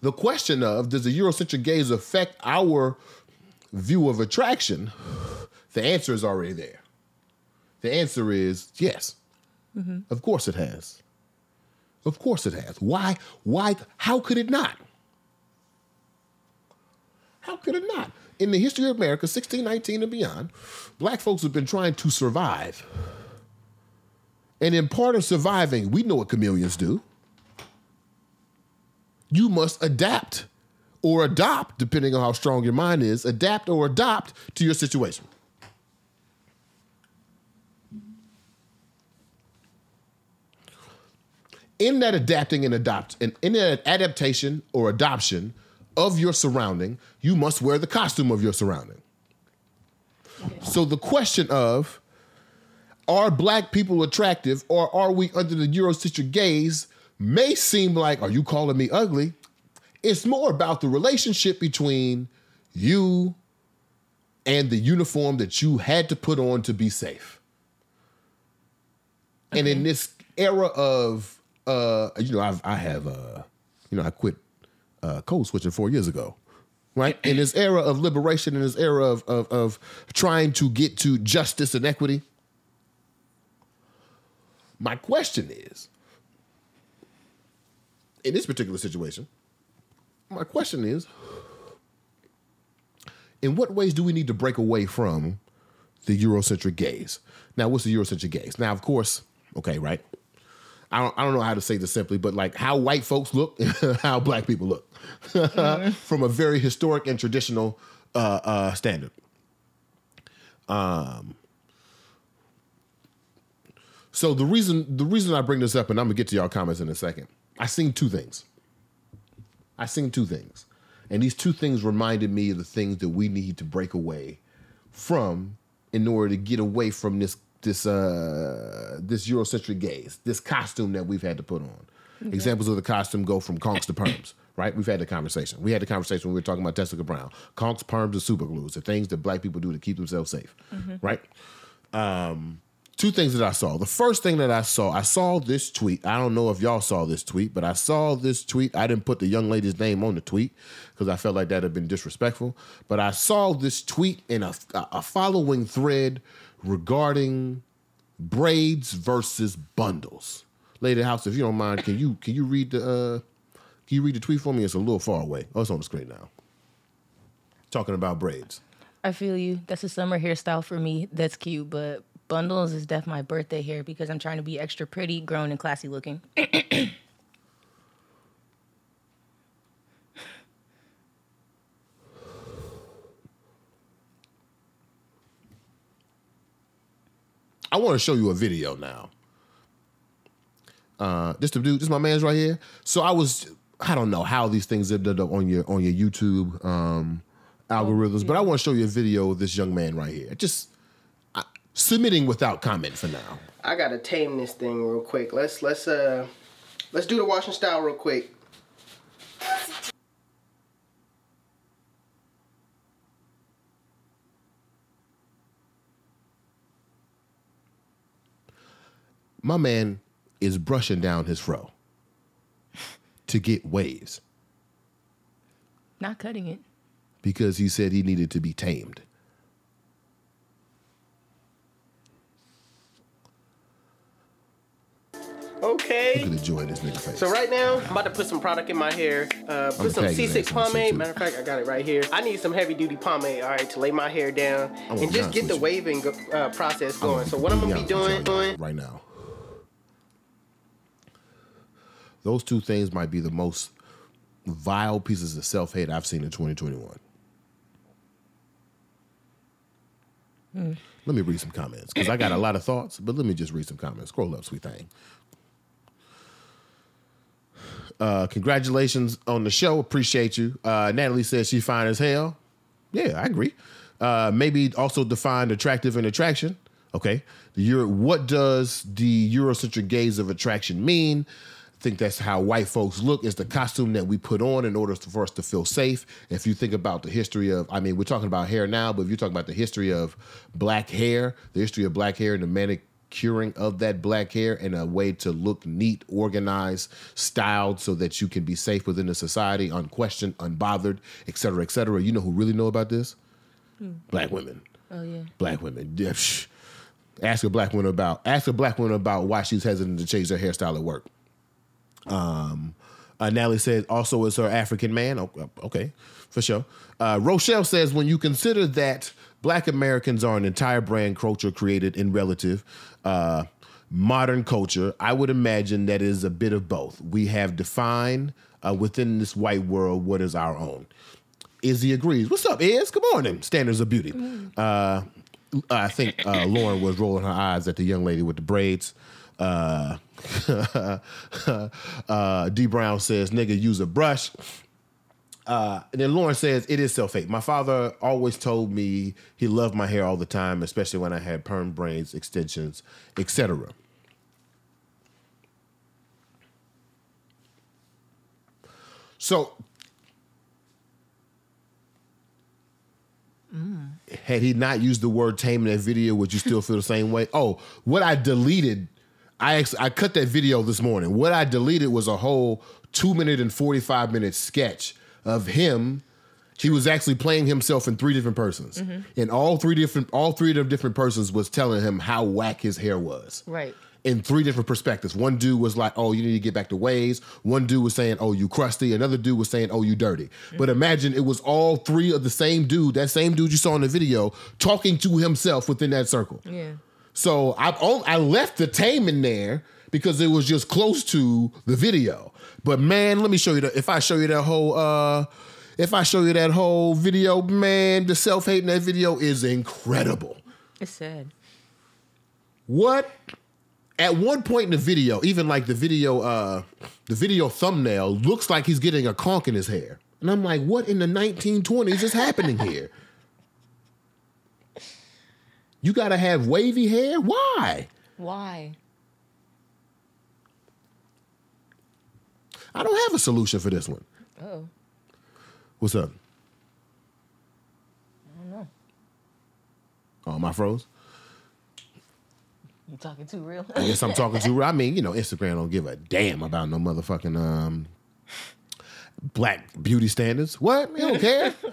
the question of does the Eurocentric gaze affect our view of attraction? The answer is already there. The answer is yes. Mm-hmm. Of course it has. Of course it has. Why? Why? How could it not? How could it not? In the history of America, 1619 and beyond, black folks have been trying to survive. And in part of surviving, we know what chameleons do. You must adapt or adopt, depending on how strong your mind is, adapt or adopt to your situation. In that adapting and adopt and in that adaptation or adoption of your surrounding, you must wear the costume of your surrounding. So the question of are black people attractive or are we under the Eurocentric gaze may seem like, are you calling me ugly? It's more about the relationship between you and the uniform that you had to put on to be safe. And in this era of uh you know I've I have uh you know I quit uh code switching 4 years ago. Right? In this era of liberation in this era of of of trying to get to justice and equity. My question is in this particular situation, my question is in what ways do we need to break away from the Eurocentric gaze? Now, what's the Eurocentric gaze? Now, of course, okay, right? I don't, I don't know how to say this simply, but like how white folks look *laughs* how black people look *laughs* from a very historic and traditional uh, uh, standard. Um, so the reason the reason I bring this up, and I'm gonna get to y'all comments in a second. I seen two things. I seen two things. And these two things reminded me of the things that we need to break away from in order to get away from this this uh this Eurocentric gaze, this costume that we've had to put on. Examples of the costume go from conks to perms, right? We've had the conversation. We had the conversation when we were talking about Jessica Brown. Conks, perms, and super glues, the things that black people do to keep themselves safe, right? Um, two things that I saw. The first thing that I saw, I saw this tweet. I don't know if y'all saw this tweet, but I saw this tweet. I didn't put the young lady's name on the tweet because I felt like that had been disrespectful. But I saw this tweet in a, a following thread regarding braids versus bundles. Lady House, if you don't mind, can you can you read the uh, can you read the tweet for me? It's a little far away. Oh, it's on the screen now. Talking about braids.
I feel you. That's a summer hairstyle for me. That's cute, but bundles is definitely my birthday hair because I'm trying to be extra pretty, grown, and classy looking. *clears throat*
I want to show you a video now. Uh, this dude, this my man's right here. So I was, I don't know how these things ended up on your on your YouTube um, algorithms, but I want to show you a video of this young man right here. Just submitting without comment for now.
I gotta tame this thing real quick. Let's let's uh let's do the washing style real quick.
My man is brushing down his fro to get waves
Not cutting it.
because he said he needed to be tamed. Look
Okay.
at the joy in this nigga face.
So right now, I'm about to put some product in my hair. Uh,
I'm
put some C6
that some shit,
pomade. Matter of fact, I got it right here. I need some heavy duty pomade, all right, to lay my hair down and just get the waving uh, process going. So what I'm gonna be doing, doing
right now. Those two things might be the most vile pieces of self hate I've seen in 2021. Let me read some comments because I got a lot of thoughts, but let me just read some comments. Scroll up, sweet thing. Uh, congratulations on the show. Appreciate you. Uh, Natalie says she's fine as hell. Yeah, I agree. Uh, maybe also define attractive and attraction. Okay. The Euro, what does the Eurocentric gaze of attraction mean? I think that's how white folks look. Is the costume that we put on in order for us to feel safe. If you think about the history of, I mean, we're talking about hair now, but if you're talking about the history of black hair, the history of black hair and the manicuring of that black hair and a way to look neat, organized, styled so that you can be safe within the society, unquestioned, unbothered, et cetera, et cetera. You know who really know about this? Hmm. Black women.
Oh yeah.
Black women. Ask a black woman about ask a black woman about why she's hesitant to change her hairstyle at work. Um, uh, Natalie says also is her African man. O- Okay, for sure. Uh, Rochelle says when you consider that Black Americans are an entire brand culture created in relative uh, modern culture, I would imagine that is a bit of both. We have defined uh, within this white world what is our own. Izzy agrees. What's up, Iz? Good morning. Standards of beauty. Uh, I think uh, Lauren was rolling her eyes at the young lady with the braids. Uh, *laughs* uh, D Brown says, nigga, use a brush. Uh, and then Lauren says, it is self hate. My father always told me he loved my hair all the time, especially when I had perm braids, extensions, etc. So, mm. had he not used the word tame in that video, would you still feel the same way? Oh, what I deleted I ex- I cut that video this morning. What I deleted was a whole two minute and forty five minute sketch of him. He was actually playing himself in three different persons, mm-hmm. and all three different all three of different persons was telling him how whack his hair was
Right.
in three different perspectives. One dude was like, "Oh, you need to get back to ways." One dude was saying, "Oh, you crusty." Another dude was saying, "Oh, you dirty." Mm-hmm. But imagine it was all three of the same dude, that same dude you saw in the video, talking to himself within that circle.
Yeah.
So I on- I left the tame in there because it was just close to the video. But man, let me show you that. If I show you that whole, uh if I show you that whole video, man, the self hate in that video is incredible.
It's sad.
What? At one point in the video, even like the video, uh the video thumbnail looks like he's getting a conk in his hair, and I'm like, what in the 1920s is happening here? *laughs* You gotta have wavy hair. Why?
Why?
I don't have a solution for this one.
Oh.
What's up?
I don't know.
Oh, am I froze?
You talking too real?
I guess I'm talking too *laughs* real. I mean, you know, Instagram don't give a damn about no motherfucking um black beauty standards. What? You don't care. *laughs*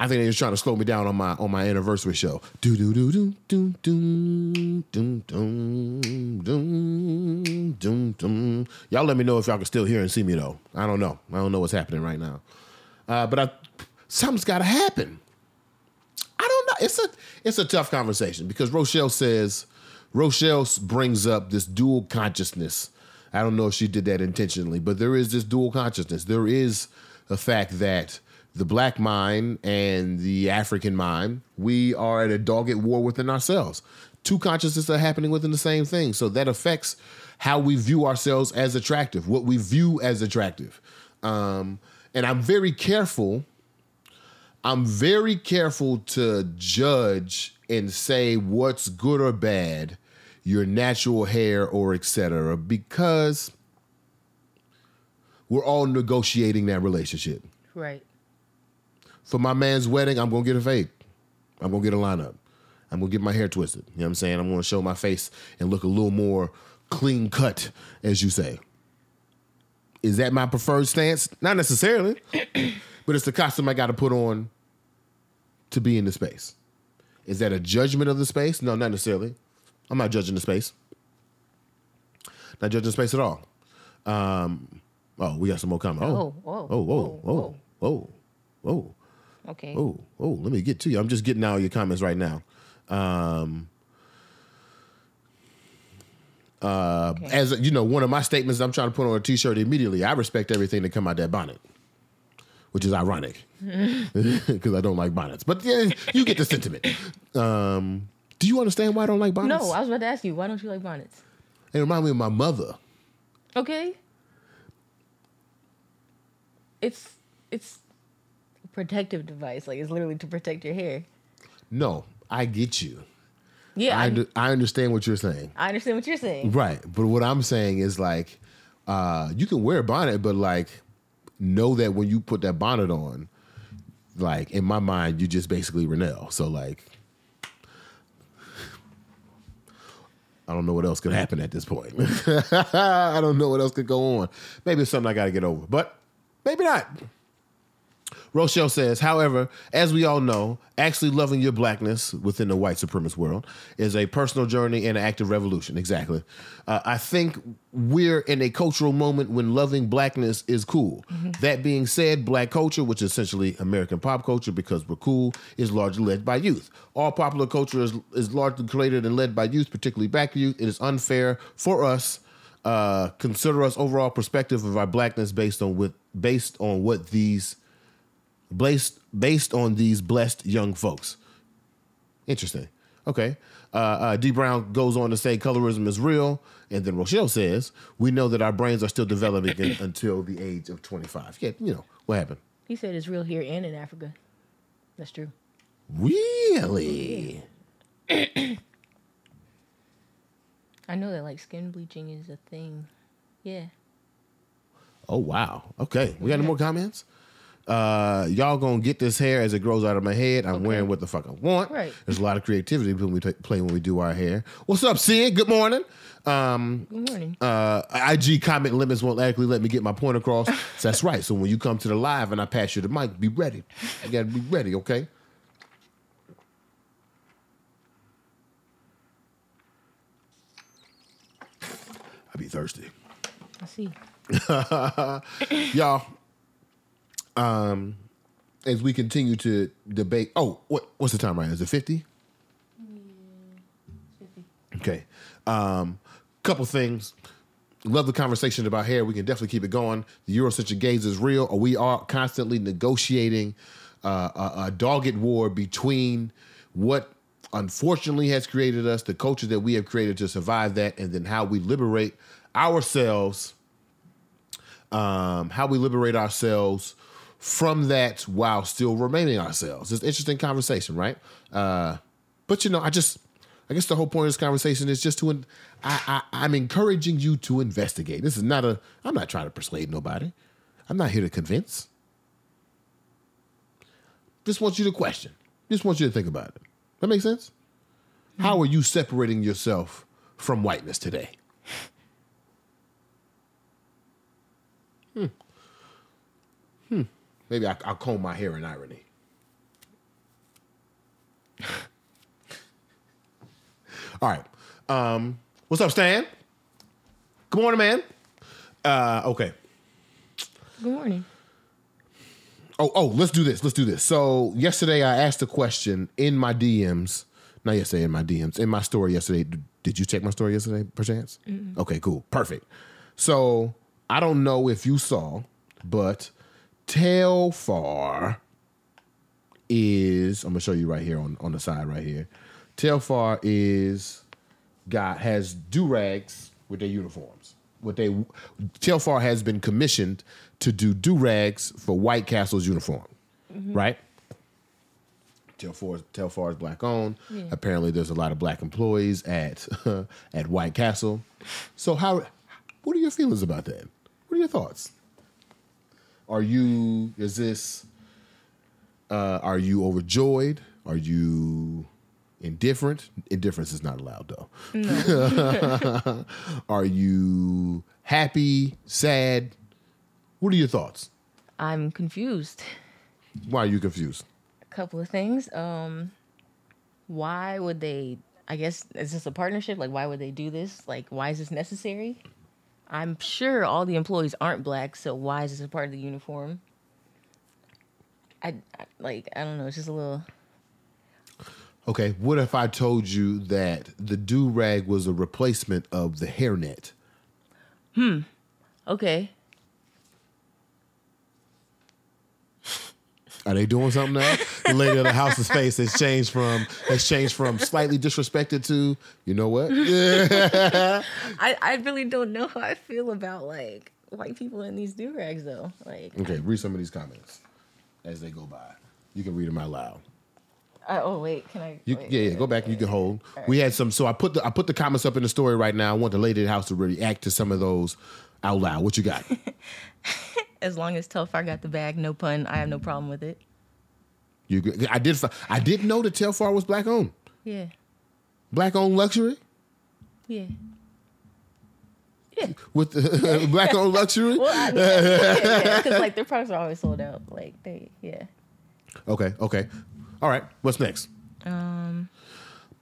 I think they're just trying to slow me down on my on my anniversary show. Do do do do do do do do do do do. Y'all let me know if y'all can still hear and see me though. I don't know. I don't know what's happening right now. Uh, but I, something's got to happen. I don't know. It's a it's a tough conversation because Rochelle says Rochelle brings up this dual consciousness. I don't know if she did that intentionally, but there is this dual consciousness. There is the fact that the black mind and the African mind, we are at a dogged war within ourselves. Two consciousnesses are happening within the same thing. So that affects how we view ourselves as attractive, what we view as attractive. Um, and I'm very careful I'm very careful to judge and say what's good or bad, your natural hair or etc. because we're all negotiating that relationship.
right.
For my man's wedding, I'm gonna get a fade. I'm gonna get a lineup. I'm gonna get my hair twisted. You know what I'm saying? I'm gonna show my face and look a little more clean cut, as you say. Is that my preferred stance? Not necessarily, *clears throat* but it's the costume I got to put on to be in the space. Is that a judgment of the space? No, not necessarily. I'm not judging the space. Not judging the space at all. Um, oh, we got some more comments. Oh,
Oh,
oh, whoa,
whoa,
whoa, whoa, whoa.
Okay.
Oh, oh, let me get to you. I'm just getting out your comments right now. Um, uh,
Okay.
As you know, one of my statements I'm trying to put on a T-shirt immediately. I respect everything that come out that bonnet, which is ironic *laughs* *laughs* because I don't like bonnets. But yeah, you get the sentiment. Um, do you understand why I don't like bonnets?
No, I was about to ask you, why don't you like bonnets?
it reminds me of my mother.
Okay. It's it's protective device. Like it's literally to protect your hair.
No, I get you.
Yeah,
I,
I,
I understand what you're saying.
I understand what you're saying.
Right. But what I'm saying is like, uh, you can wear a bonnet, but like, know that when you put that bonnet on, like in my mind, you just basically Renell. So like, I don't know what else could happen at this point. *laughs* I don't know what else could go on. Maybe it's something I got to get over, but maybe not. Rochelle says, however, as we all know, actually loving your blackness within the white supremacist world is a personal journey and an active revolution. Exactly. Uh, I think we're in a cultural moment when loving blackness is cool. That being said, black culture, which is essentially American pop culture because we're cool, is largely led by youth. All popular culture is, is largely created and led by youth, particularly black youth. It is unfair for us uh, consider us overall perspective of our blackness based on what based on what these based based on these blessed young folks. Interesting. Okay. Uh, uh, D. Brown goes on to say colorism is real, and then Rochelle says we know that our brains are still developing in- *coughs* until the age of twenty five. Yeah, you know what happened.
He said it's real here and in Africa. That's true.
Really? *coughs*
I know that like skin bleaching is a thing. Yeah.
Oh wow. Okay. We got any more comments? Uh, y'all gonna get this hair as it grows out of my head. I'm wearing what the fuck I want.
Right.
There's a lot of creativity when we t- play when we do our hair. What's up, Sid? Good morning. Um,
Good morning.
uh, IG comment limits won't actually let me get my point across. So *laughs* that's right. So when you come to the live and I pass you the mic, be ready. You gotta be ready, okay? I be thirsty.
I see. *laughs*
Y'all, um, as we continue to debate, oh, what what's the time right? now? Is it 50? Okay. Um, couple things. Love the conversation about hair. We can definitely keep it going. The Eurocentric gaze is real, or we are constantly negotiating uh, a, a dogged war between what unfortunately has created us, the culture that we have created to survive that, and then how we liberate ourselves um, how we liberate ourselves from that while still remaining ourselves. It's an interesting conversation, right? Uh, but you know, I just, I guess the whole point of this conversation is just to, in, I, I, I'm encouraging you to investigate. This is not a, I'm not trying to persuade nobody. I'm not here to convince. Just want you to question. Just want you to think about it. That makes sense? How are you separating yourself from whiteness today? *laughs* Maybe I, I'll comb my hair in irony. *laughs* All right. Um, what's up, Stan? Good morning, man. Uh, okay.
Good morning.
Oh, oh, let's do this. Let's do this. So yesterday I asked a question in my DMs. Not yesterday in my DMs. In my story yesterday. Did you check my story yesterday, perchance? Okay, cool. Perfect. So I don't know if you saw, but Telfar is I'm gonna show you right here on, on the side right here. Telfar is got has do rags with their uniforms. What they Telfar has been commissioned to do do rags for White Castle's uniform, mm-hmm. right? Telfar Telfar is black owned. Apparently, there's a lot of black employees at *laughs* at White Castle. So how? What are your feelings about that? What are your thoughts? Are you? Is this? Uh, are you overjoyed? Are you indifferent? Indifference is not allowed though. *laughs* are you happy? Sad? What are your thoughts?
I'm confused.
Why are you confused?
A couple of things. Um, why would they? I guess is this a partnership? Like, why would they do this? Like, why is this necessary? I'm sure all the employees aren't black, so why is this a part of the uniform? I, I like. I don't know. It's just a little.
Okay, what if I told you that the do rag was a replacement of the hairnet? Hmm.
Okay.
Are they doing something now? the lady of the house's face has changed from has changed from slightly disrespected to you know what? *laughs*
I, I really don't know how I feel about like white people in these do rags though. Like,
Okay, read some of these comments as they go by. You can read them out loud.
I, oh wait, can I?
You,
wait,
yeah, yeah. Go back and you can hold. We had some. So I put the I put the comments up in the story right now. I want the lady of the house to react to some of those out loud. What you got? *laughs*
As long as Telfar got the bag, no pun. I have no problem with it.
You? I did. I didn't know that Telfar was black owned.
Yeah,
Black owned luxury
yeah. Yeah.
With the *laughs* black owned luxury.
Well, I mean, yeah, because like their products are always sold out. Like they, yeah.
Okay, okay. All right. What's next?
Um,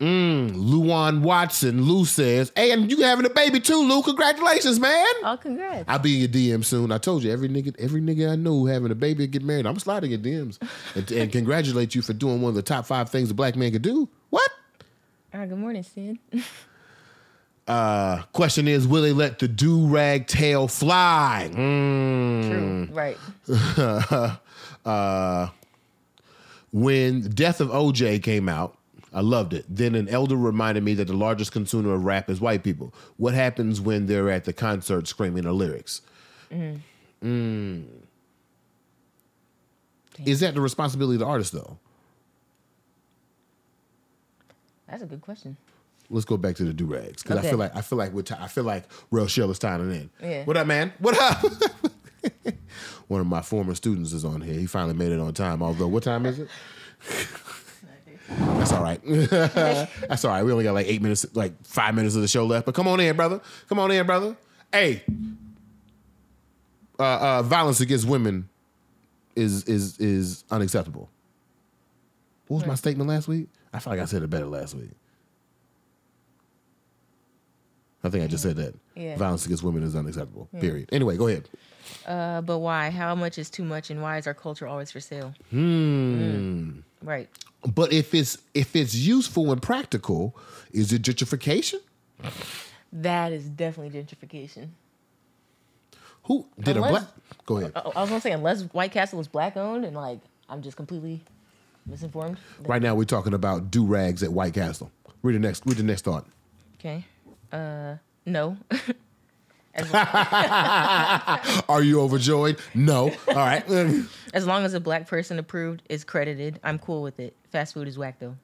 Mm, Luan Watson. Lou says, "Hey, and you having a baby too, Lou? Congratulations, man."
oh, congrats.
I'll be in your DM soon. I told you every nigga, every nigga I know having a baby and get married. I'm sliding your DMs *laughs* and, and congratulate you for doing one of the top five things a black man could do. What?
All right, good morning, Sid. *laughs*
Uh, question is, will they let the do rag tail fly? Mm.
True, right. *laughs*
uh, when Death of OJ came out, I loved it. Then an elder reminded me that the largest consumer of rap is white people. What happens when they're at the concert screaming the lyrics? Mm. Is that the responsibility of the artist, though?
That's a good question.
Let's go back to the do rags because I feel like I feel like we're ti- I feel like Rochelle is tying it in.
Yeah.
What up, man? What up? *laughs* One of my former students is on here. He finally made it on time. Although, what time is it? *laughs* That's all right. *laughs* That's all right. We only got like eight minutes, like five minutes of the show left. But come on in, brother. Come on in, brother. Hey, uh, uh, violence against women is is is unacceptable. What was my statement last week? I feel like I said it better last week. I think I just said that.
Yeah.
Violence against women is unacceptable. Period. Anyway, go ahead.
Uh, but why? How much is too much, and why is our culture always for sale? Hmm. Right.
But if it's if it's useful and practical, is it gentrification?
That is definitely gentrification.
Who did
Unless-
a black? Go ahead.
I I was gonna say unless White Castle was black owned, and like I'm just completely misinformed.
Right now, we're talking about do rags at White Castle. Read the next. Read the next thought.
Okay. Uh, no. *laughs* as, *laughs*
Are you overjoyed? No. All right. *laughs*
as long as a black person approved is credited, I'm cool with it. Fast food is whack though.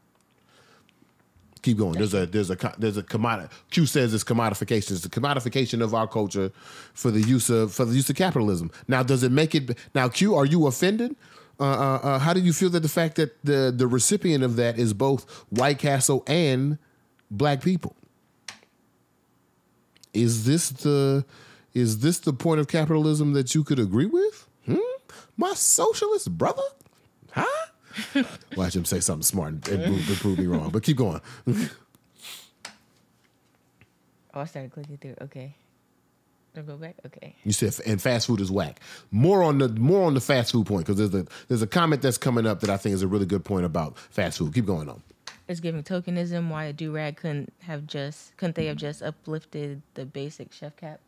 Keep going. There's a there's a there's a commodity. Q says it's commodification. It's the commodification of our culture for the use of for the use of capitalism. Now, does it make it? Now, Q, are you offended? Uh, uh, uh, how do you feel that the fact that the the recipient of that is both White Castle and black people? Is this the is this the point of capitalism that you could agree with? Hmm? My socialist brother? Huh? *laughs* Watch him say something smart and, and prove, and prove me wrong. But keep going. *laughs*
Oh, I started clicking through. Okay. I'll go back. Okay.
You said and fast food is whack. More on the more on the fast food point because there's a there's a comment that's coming up that I think is a really good point about fast food. Keep going on.
It's giving tokenism. Why a do rag couldn't have just couldn't they have just uplifted the basic chef cap?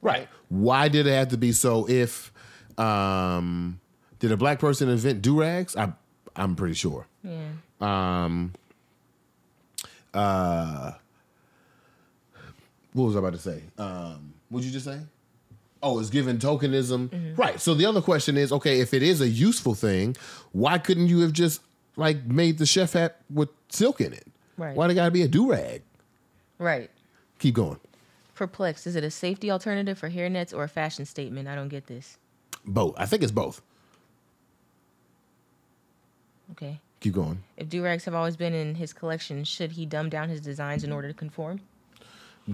Right. Why did it have to be so? If um, did a black person invent do rags? I I'm pretty sure.
Yeah.
Um. Uh. What was I about to say? Um. What did you just say? Oh, it's given tokenism. Right. So the other question is, okay, if it is a useful thing, why couldn't you have just like made the chef hat with silk in it?
Right.
Why they gotta be a do rag?
Right.
Keep going.
Perplexed. Is it a safety alternative for hairnets or a fashion statement? I don't get this.
Both. I think it's both.
Okay.
Keep going.
If do rags have always been in his collection, should he dumb down his designs in order to conform?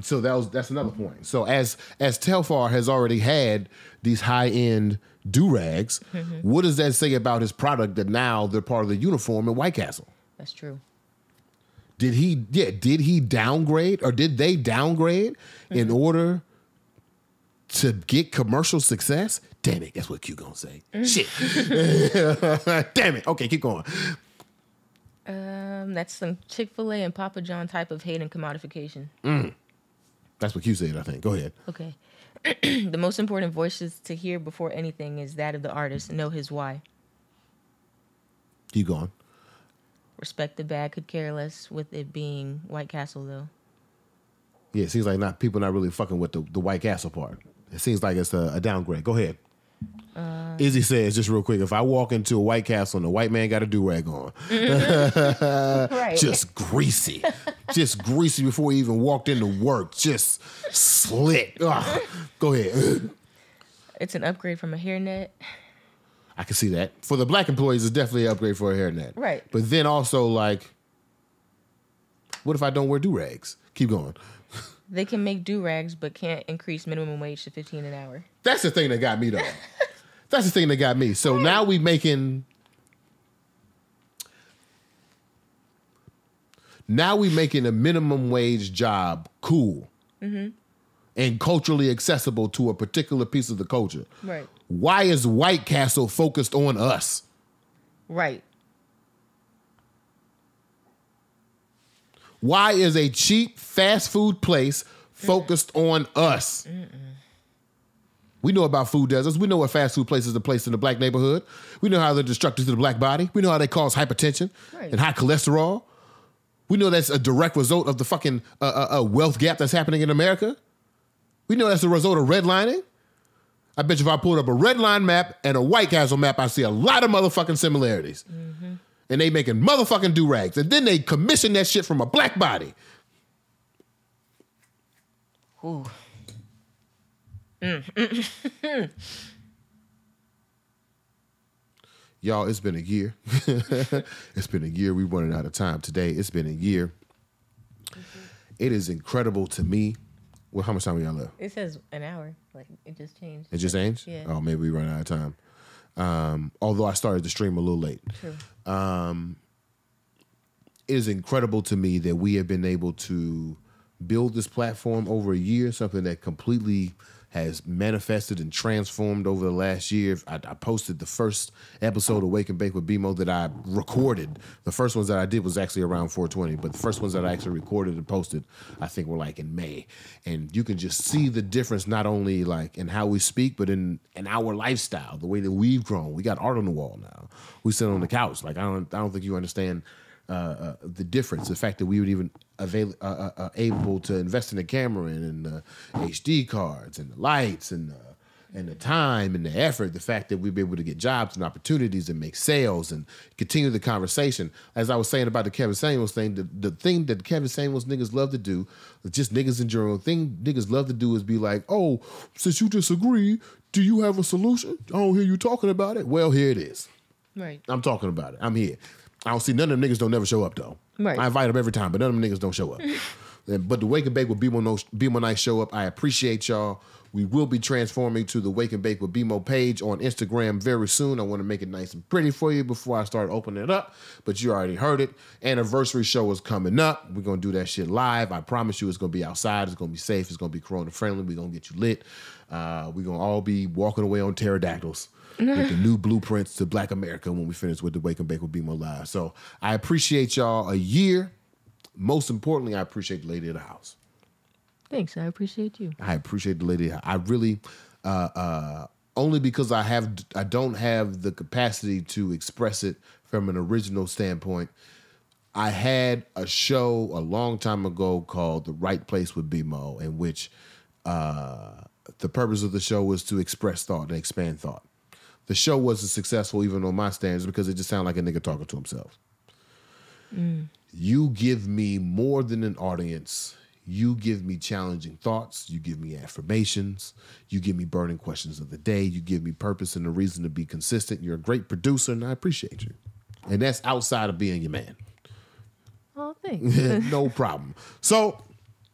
So that was that's another point. So as as Telfar has already had these high end do rags, what does that say about his product that now they're part of the uniform in White Castle?
That's true.
Did he yeah, did he downgrade or did they downgrade in mm-hmm. order to get commercial success? Damn it, that's what Q gonna say. Mm. Shit. *laughs* Damn it. Okay, keep going.
Um, that's some Chick Fil A and Papa John type of hate and commodification. Mm.
That's what Q said, I think. Go ahead.
Okay. *clears throat* the most important voices to hear before anything is that of the artist. Know his why.
Keep going.
Respect the bad, could care less with it being White Castle though.
Yeah, it seems like not people not really fucking with the, the White Castle part. It seems like it's a, a downgrade. Go ahead. Uh. Izzy says just real quick: if I walk into a White Castle and a white man got a do rag on, mm-hmm. *laughs*
right.
just greasy, just greasy before he even walked into work, just slick. Ugh. Go ahead. *laughs*
it's an upgrade from a hairnet.
I can see that for the black employees, it's definitely an upgrade for a hairnet.
Right.
But then also like, what if I don't wear do rags? Keep going.
They can make do rags, but can't increase minimum wage to fifteen an hour.
That's the thing that got me though. That's the thing that got me. So now we making now we making a minimum wage job cool mm-hmm. and culturally accessible to a particular piece of the culture.
Right.
Why is White Castle focused on us?
Right.
Why is a cheap fast food place focused on us? We know about food deserts. We know what fast food places are placed in the black neighborhood. We know how they're destructive to the black body. We know how they cause hypertension
Right.
and high cholesterol. We know that's a direct result of the fucking uh, uh, uh, wealth gap that's happening in America. We know that's a result of redlining. I bet you if I pulled up a red line map and a White Castle map, I see a lot of motherfucking similarities. And they making motherfucking do rags. And then they commission that shit from a black body.
Ooh. *laughs*
Y'all, it's been a year. *laughs* it's been a year. We're running out of time today. It's been a year. It is incredible to me. Well, how much time we got left?
It says an hour. Like it just changed.
It just changed?
Yeah.
Oh, maybe we run out of time. Um, although I started the stream a little late.
True.
It is incredible to me that we have been able to build this platform over a year, something that completely has manifested and transformed over the last year. I, I posted the first episode of Wake and Bake with BMO that I recorded. The first ones that I did was actually around 420, but the first ones that I actually recorded and posted, I think were like in May. And you can just see the difference not only like in how we speak, but in in our lifestyle, the way that we've grown. We got art on the wall now. We sit on the couch. Like I don't I don't think you understand uh, uh, the difference, the fact that we would even avail, uh, uh, uh, able to invest in the camera and, and the HD cards and the lights and the, and the time and the effort, the fact that we'd be able to get jobs and opportunities and make sales and continue the conversation. As I was saying about the Kevin Samuels thing, the, the thing that Kevin Samuels niggas love to do, just niggas in general, thing niggas love to do is be like, oh, since you disagree, do you have a solution? I don't hear you talking about it. Well, here it is.
Right.
I'm talking about it. I'm here. I don't see none of them niggas don't never show up though.
Right.
I invite them every time, but none of them niggas don't show up. *laughs* And- but the Wake and Bake with BMO, no, BMO Night show up. I appreciate y'all. We will be transforming to the Wake and Bake with BMO page on Instagram very soon. I want to make it nice and pretty for you before I start opening it up. But you already heard it. Anniversary show is coming up. We're gonna do that shit live. I promise you, it's gonna be outside. It's gonna be safe. It's gonna be Corona friendly. We're gonna get you lit. Uh, we're gonna all be walking away on pterodactyls with the new blueprints to Black America when we finish with the Wake and Bake with BMO Live. So I appreciate y'all a year. Most importantly, I appreciate the lady of the house.
Thanks. I appreciate you.
I appreciate the lady. I really, uh, uh, only because I have, I don't have the capacity to express it from an original standpoint. I had a show a long time ago called "The Right Place with BMO," in which uh, the purpose of the show was to express thought and expand thought. The show wasn't successful, even on my standards, because it just sounded like a nigga talking to himself. Mm. You give me more than an audience. You give me challenging thoughts. You give me affirmations. You give me burning questions of the day. You give me purpose and a reason to be consistent. You're a great producer, and I appreciate you. And that's outside of being your man.
Oh, thanks. *laughs*
no problem. So,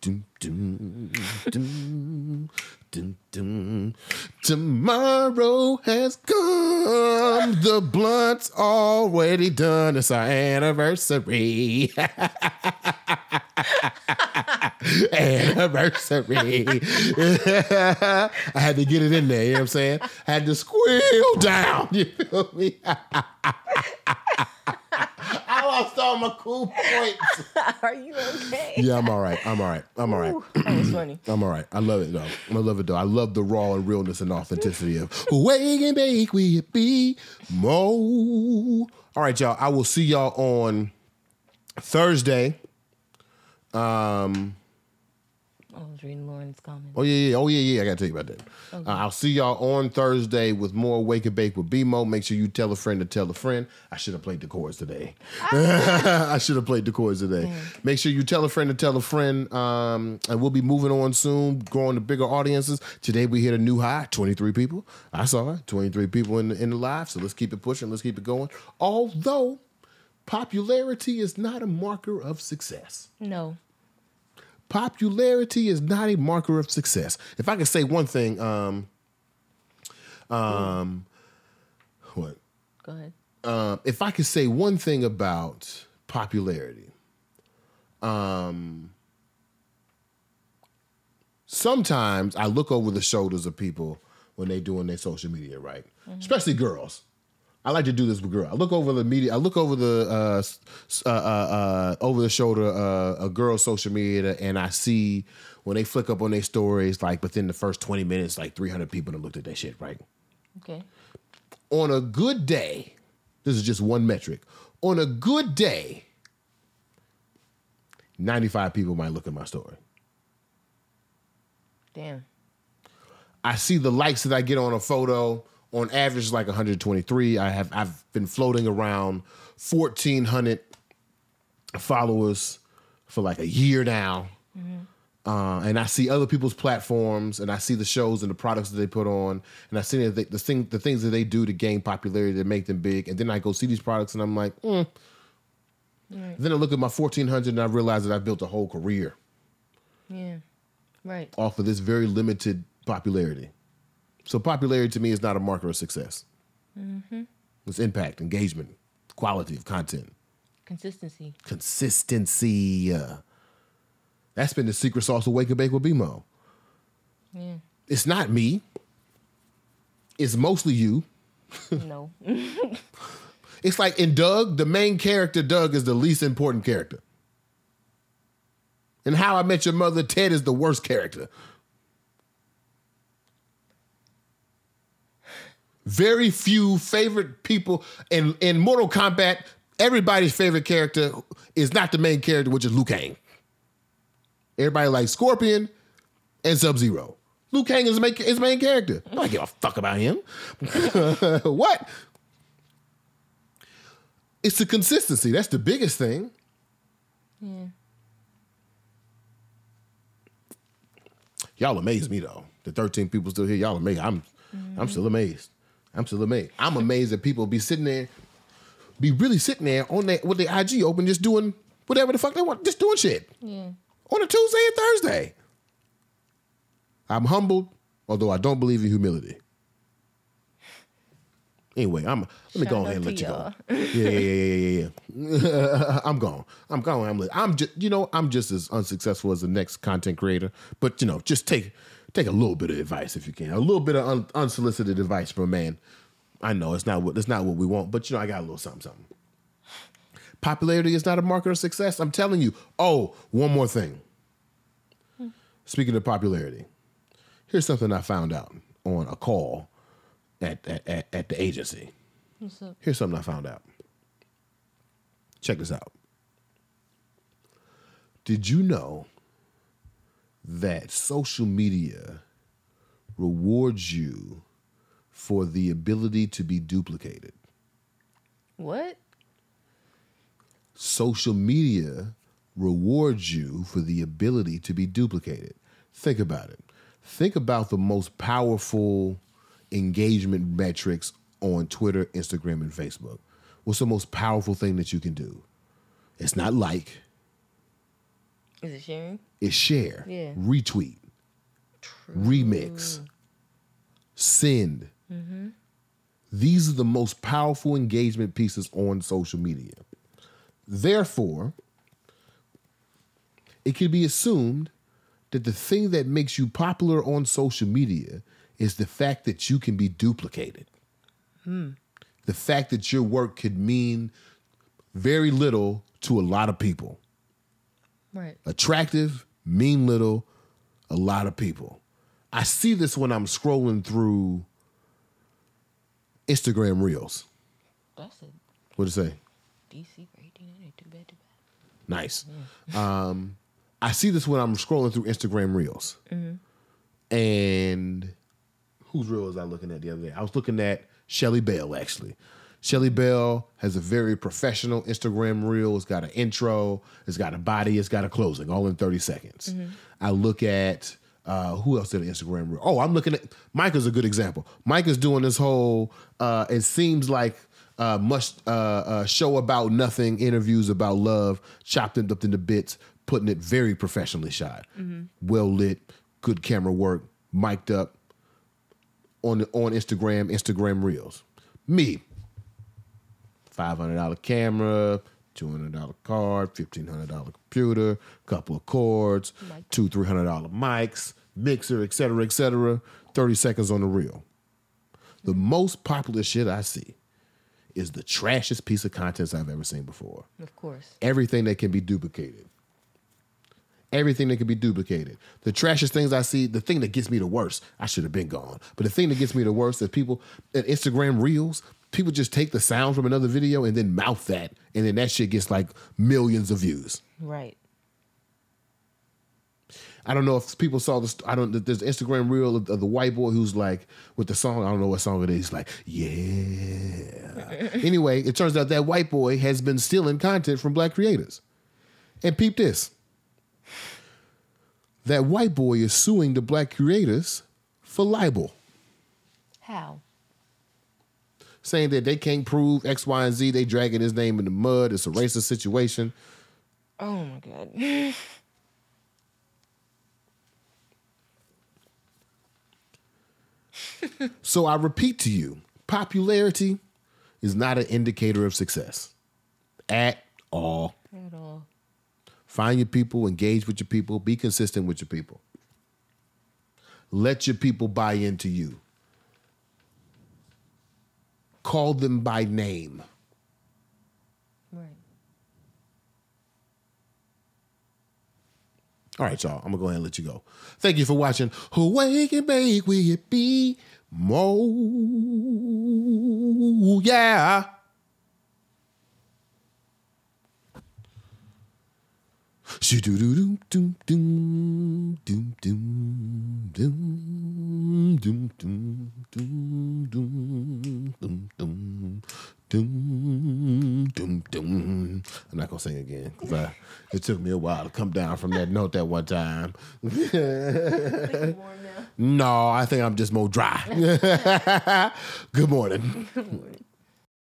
do do do do do do Tomorrow has come. The blunt's already done. It's our anniversary. *laughs* anniversary. I had to get it in there, you know what I'm saying? I had to squeal down. *laughs* You feel me? *laughs* I lost all my cool points. *laughs*
Are you okay?
Yeah, I'm all right. I'm all right. I'm all right.
That was funny. *clears throat*
I'm all right. I love it though. I love it though. I love the raw and realness and authenticity of Wake and Bake with B Mo. All right, y'all. I will see y'all on Thursday.
Um, I was reading Lauren's comment.
Oh yeah, yeah. Oh yeah, yeah. I gotta tell you about that. Uh, I'll see y'all on Thursday with more Wake and Bake with BMO. Make sure you tell a friend to tell a friend. I should have played the chords today. *laughs* I should have played the chords today. Make sure you tell a friend to tell a friend. Um, and we'll be moving on soon, growing to bigger audiences. Today we hit a new high, 23 people. I saw it, 23 people in the, in the live. So let's keep it pushing. Let's keep it going. Although popularity is not a marker of success
No.
Popularity is not a marker of success. If I could say one thing, um, um, what?
Go ahead.
Um, if I could say one thing about popularity, um, sometimes I look over the shoulders of people when they're doing their social media, right? Especially girls. I like to do this with girls. I look over the media. I look over the uh, uh, uh, uh, over the shoulder uh, a girl's social media, and I see when they flick up on their stories, like within the first twenty minutes, like three hundred people have looked at that shit, right?
Okay.
on a good day, this is just one metric. On a good day, 95 people might look at my story.
Damn.
I see the likes that I get on a photo on average like 123. I have I've been floating around 1400 followers for like a year now. Uh, and I see other people's platforms, and I see the shows and the products that they put on, and I see the, the thing, the things that they do to gain popularity to make them big, and then I go see these products, and I'm like, mm. then I look at my 1400, and I realize that I've built a whole career
Yeah. Right.
off of this very limited popularity. So popularity to me is not a marker of success. It's impact, engagement, quality of content,
Consistency.
consistency. Uh, that's been the secret sauce of Wake and Bake with BMO.
Yeah.
It's not me. It's mostly you. *laughs*
no. *laughs*
It's like in Doug, the main character, Doug, is the least important character. In How I Met Your Mother, Ted is the worst character. Very few favorite people in, in Mortal Kombat. Everybody's favorite character is not the main character, which is Liu Kang. Everybody likes Scorpion and Sub Zero. Liu Kang is the main, is the main character. I don't give a fuck about him. *laughs* what? It's the consistency. That's the biggest thing. Yeah. Y'all amaze me though. The 13 people still here. Y'all amaze. I'm I'm mm-hmm. still amazed. I'm still amazed. I'm amazed that people be sitting there, be really sitting there on their with their IG open, just doing whatever the fuck they want, just doing shit.
Yeah.
On a Tuesday and Thursday. I'm humbled, although I don't believe in humility. Anyway, I'm let me
Shout
go ahead and let you go.
y'all.
Yeah, yeah, yeah, yeah, yeah, yeah. *laughs* I'm gone. I'm gone. I'm. I'm just. You know, I'm just as unsuccessful as the next content creator. But you know, just take take a little bit of advice if you can. A little bit of un, unsolicited advice from a man. I know it's not what it's not what we want, but you know, I got a little something, something. Popularity is not a marker of success. I'm telling you. Oh, one more thing. Speaking of popularity, here's something I found out on a call at at, at, at the agency.
What's up?
Here's something I found out. Check this out. Did you know that social media rewards you for the ability to be duplicated?
What?
Social media rewards you for the ability to be duplicated. Think about it. Think about the most powerful engagement metrics on Twitter, Instagram, and Facebook. What's the most powerful thing that you can do? It's not like,
Is it sharing?
it's share,
Yeah.
retweet, remix, send. Mm-hmm. These are the most powerful engagement pieces on social media. Therefore, it can be assumed that the thing that makes you popular on social media is the fact that you can be duplicated. Hmm. The fact that your work could mean very little to a lot of people.
Right.
Attractive, mean little, a lot of people. I see this when I'm scrolling through Instagram Reels.
That's a
What'd it say?
DC. It ain't too bad. Too bad.
Nice. Um, I see this when I'm scrolling through Instagram Reels. And whose reel was I looking at the other day? I was looking at Shelly Bell, actually. Shelly Bell has a very professional Instagram reel. It's got an intro, it's got a body, it's got a closing, all in 30 seconds. I look at uh, who else did an Instagram reel? Oh, I'm looking at Micah's a good example. Micah's doing this whole, uh, it seems like uh, must uh, uh, show about nothing, interviews about love, chopped it up into bits, putting it very professionally shot, well lit, good camera work, mic'd up on on Instagram, Instagram Reels. Me, five hundred dollar camera, two hundred dollar card, fifteen hundred dollar computer, couple of cords, two three hundred dollar mics, mixer, et cetera, et cetera. Thirty seconds on the reel. The most popular shit I see is the trashiest piece of content I've ever seen before.
Of course.
Everything that can be duplicated. Everything that can be duplicated. The trashiest things I see, the thing that gets me the worst, I should have been gone. But the thing that gets me the worst is people at Instagram Reels, people just take the sound from another video and then mouth that, and then that shit gets like millions of views.
Right.
I don't know if people saw this. I don't. There's an Instagram reel of, of the white boy who's like with the song. I don't know what song it is. Like, yeah. anyway, it turns out that white boy has been stealing content from black creators. And peep this. That white boy is suing the black creators for libel,
How?
Saying that they can't prove X, Y, and Z. They dragging his name in the mud. It's a racist situation.
Oh my god. *laughs*
So I repeat to you, popularity is not an indicator of success at all.
At all.
Find your people, engage with your people, be consistent with your people. Let your people buy into you. Call them by name.
Right.
All right, y'all. I'm gonna go ahead and let you go. Thank you for watching. Awake and bake, will it be more? Yeah. I'm not gonna sing again because it took me a while to come down from that note that one time. no, I think I'm just more dry. *laughs* Good morning.
Good morning.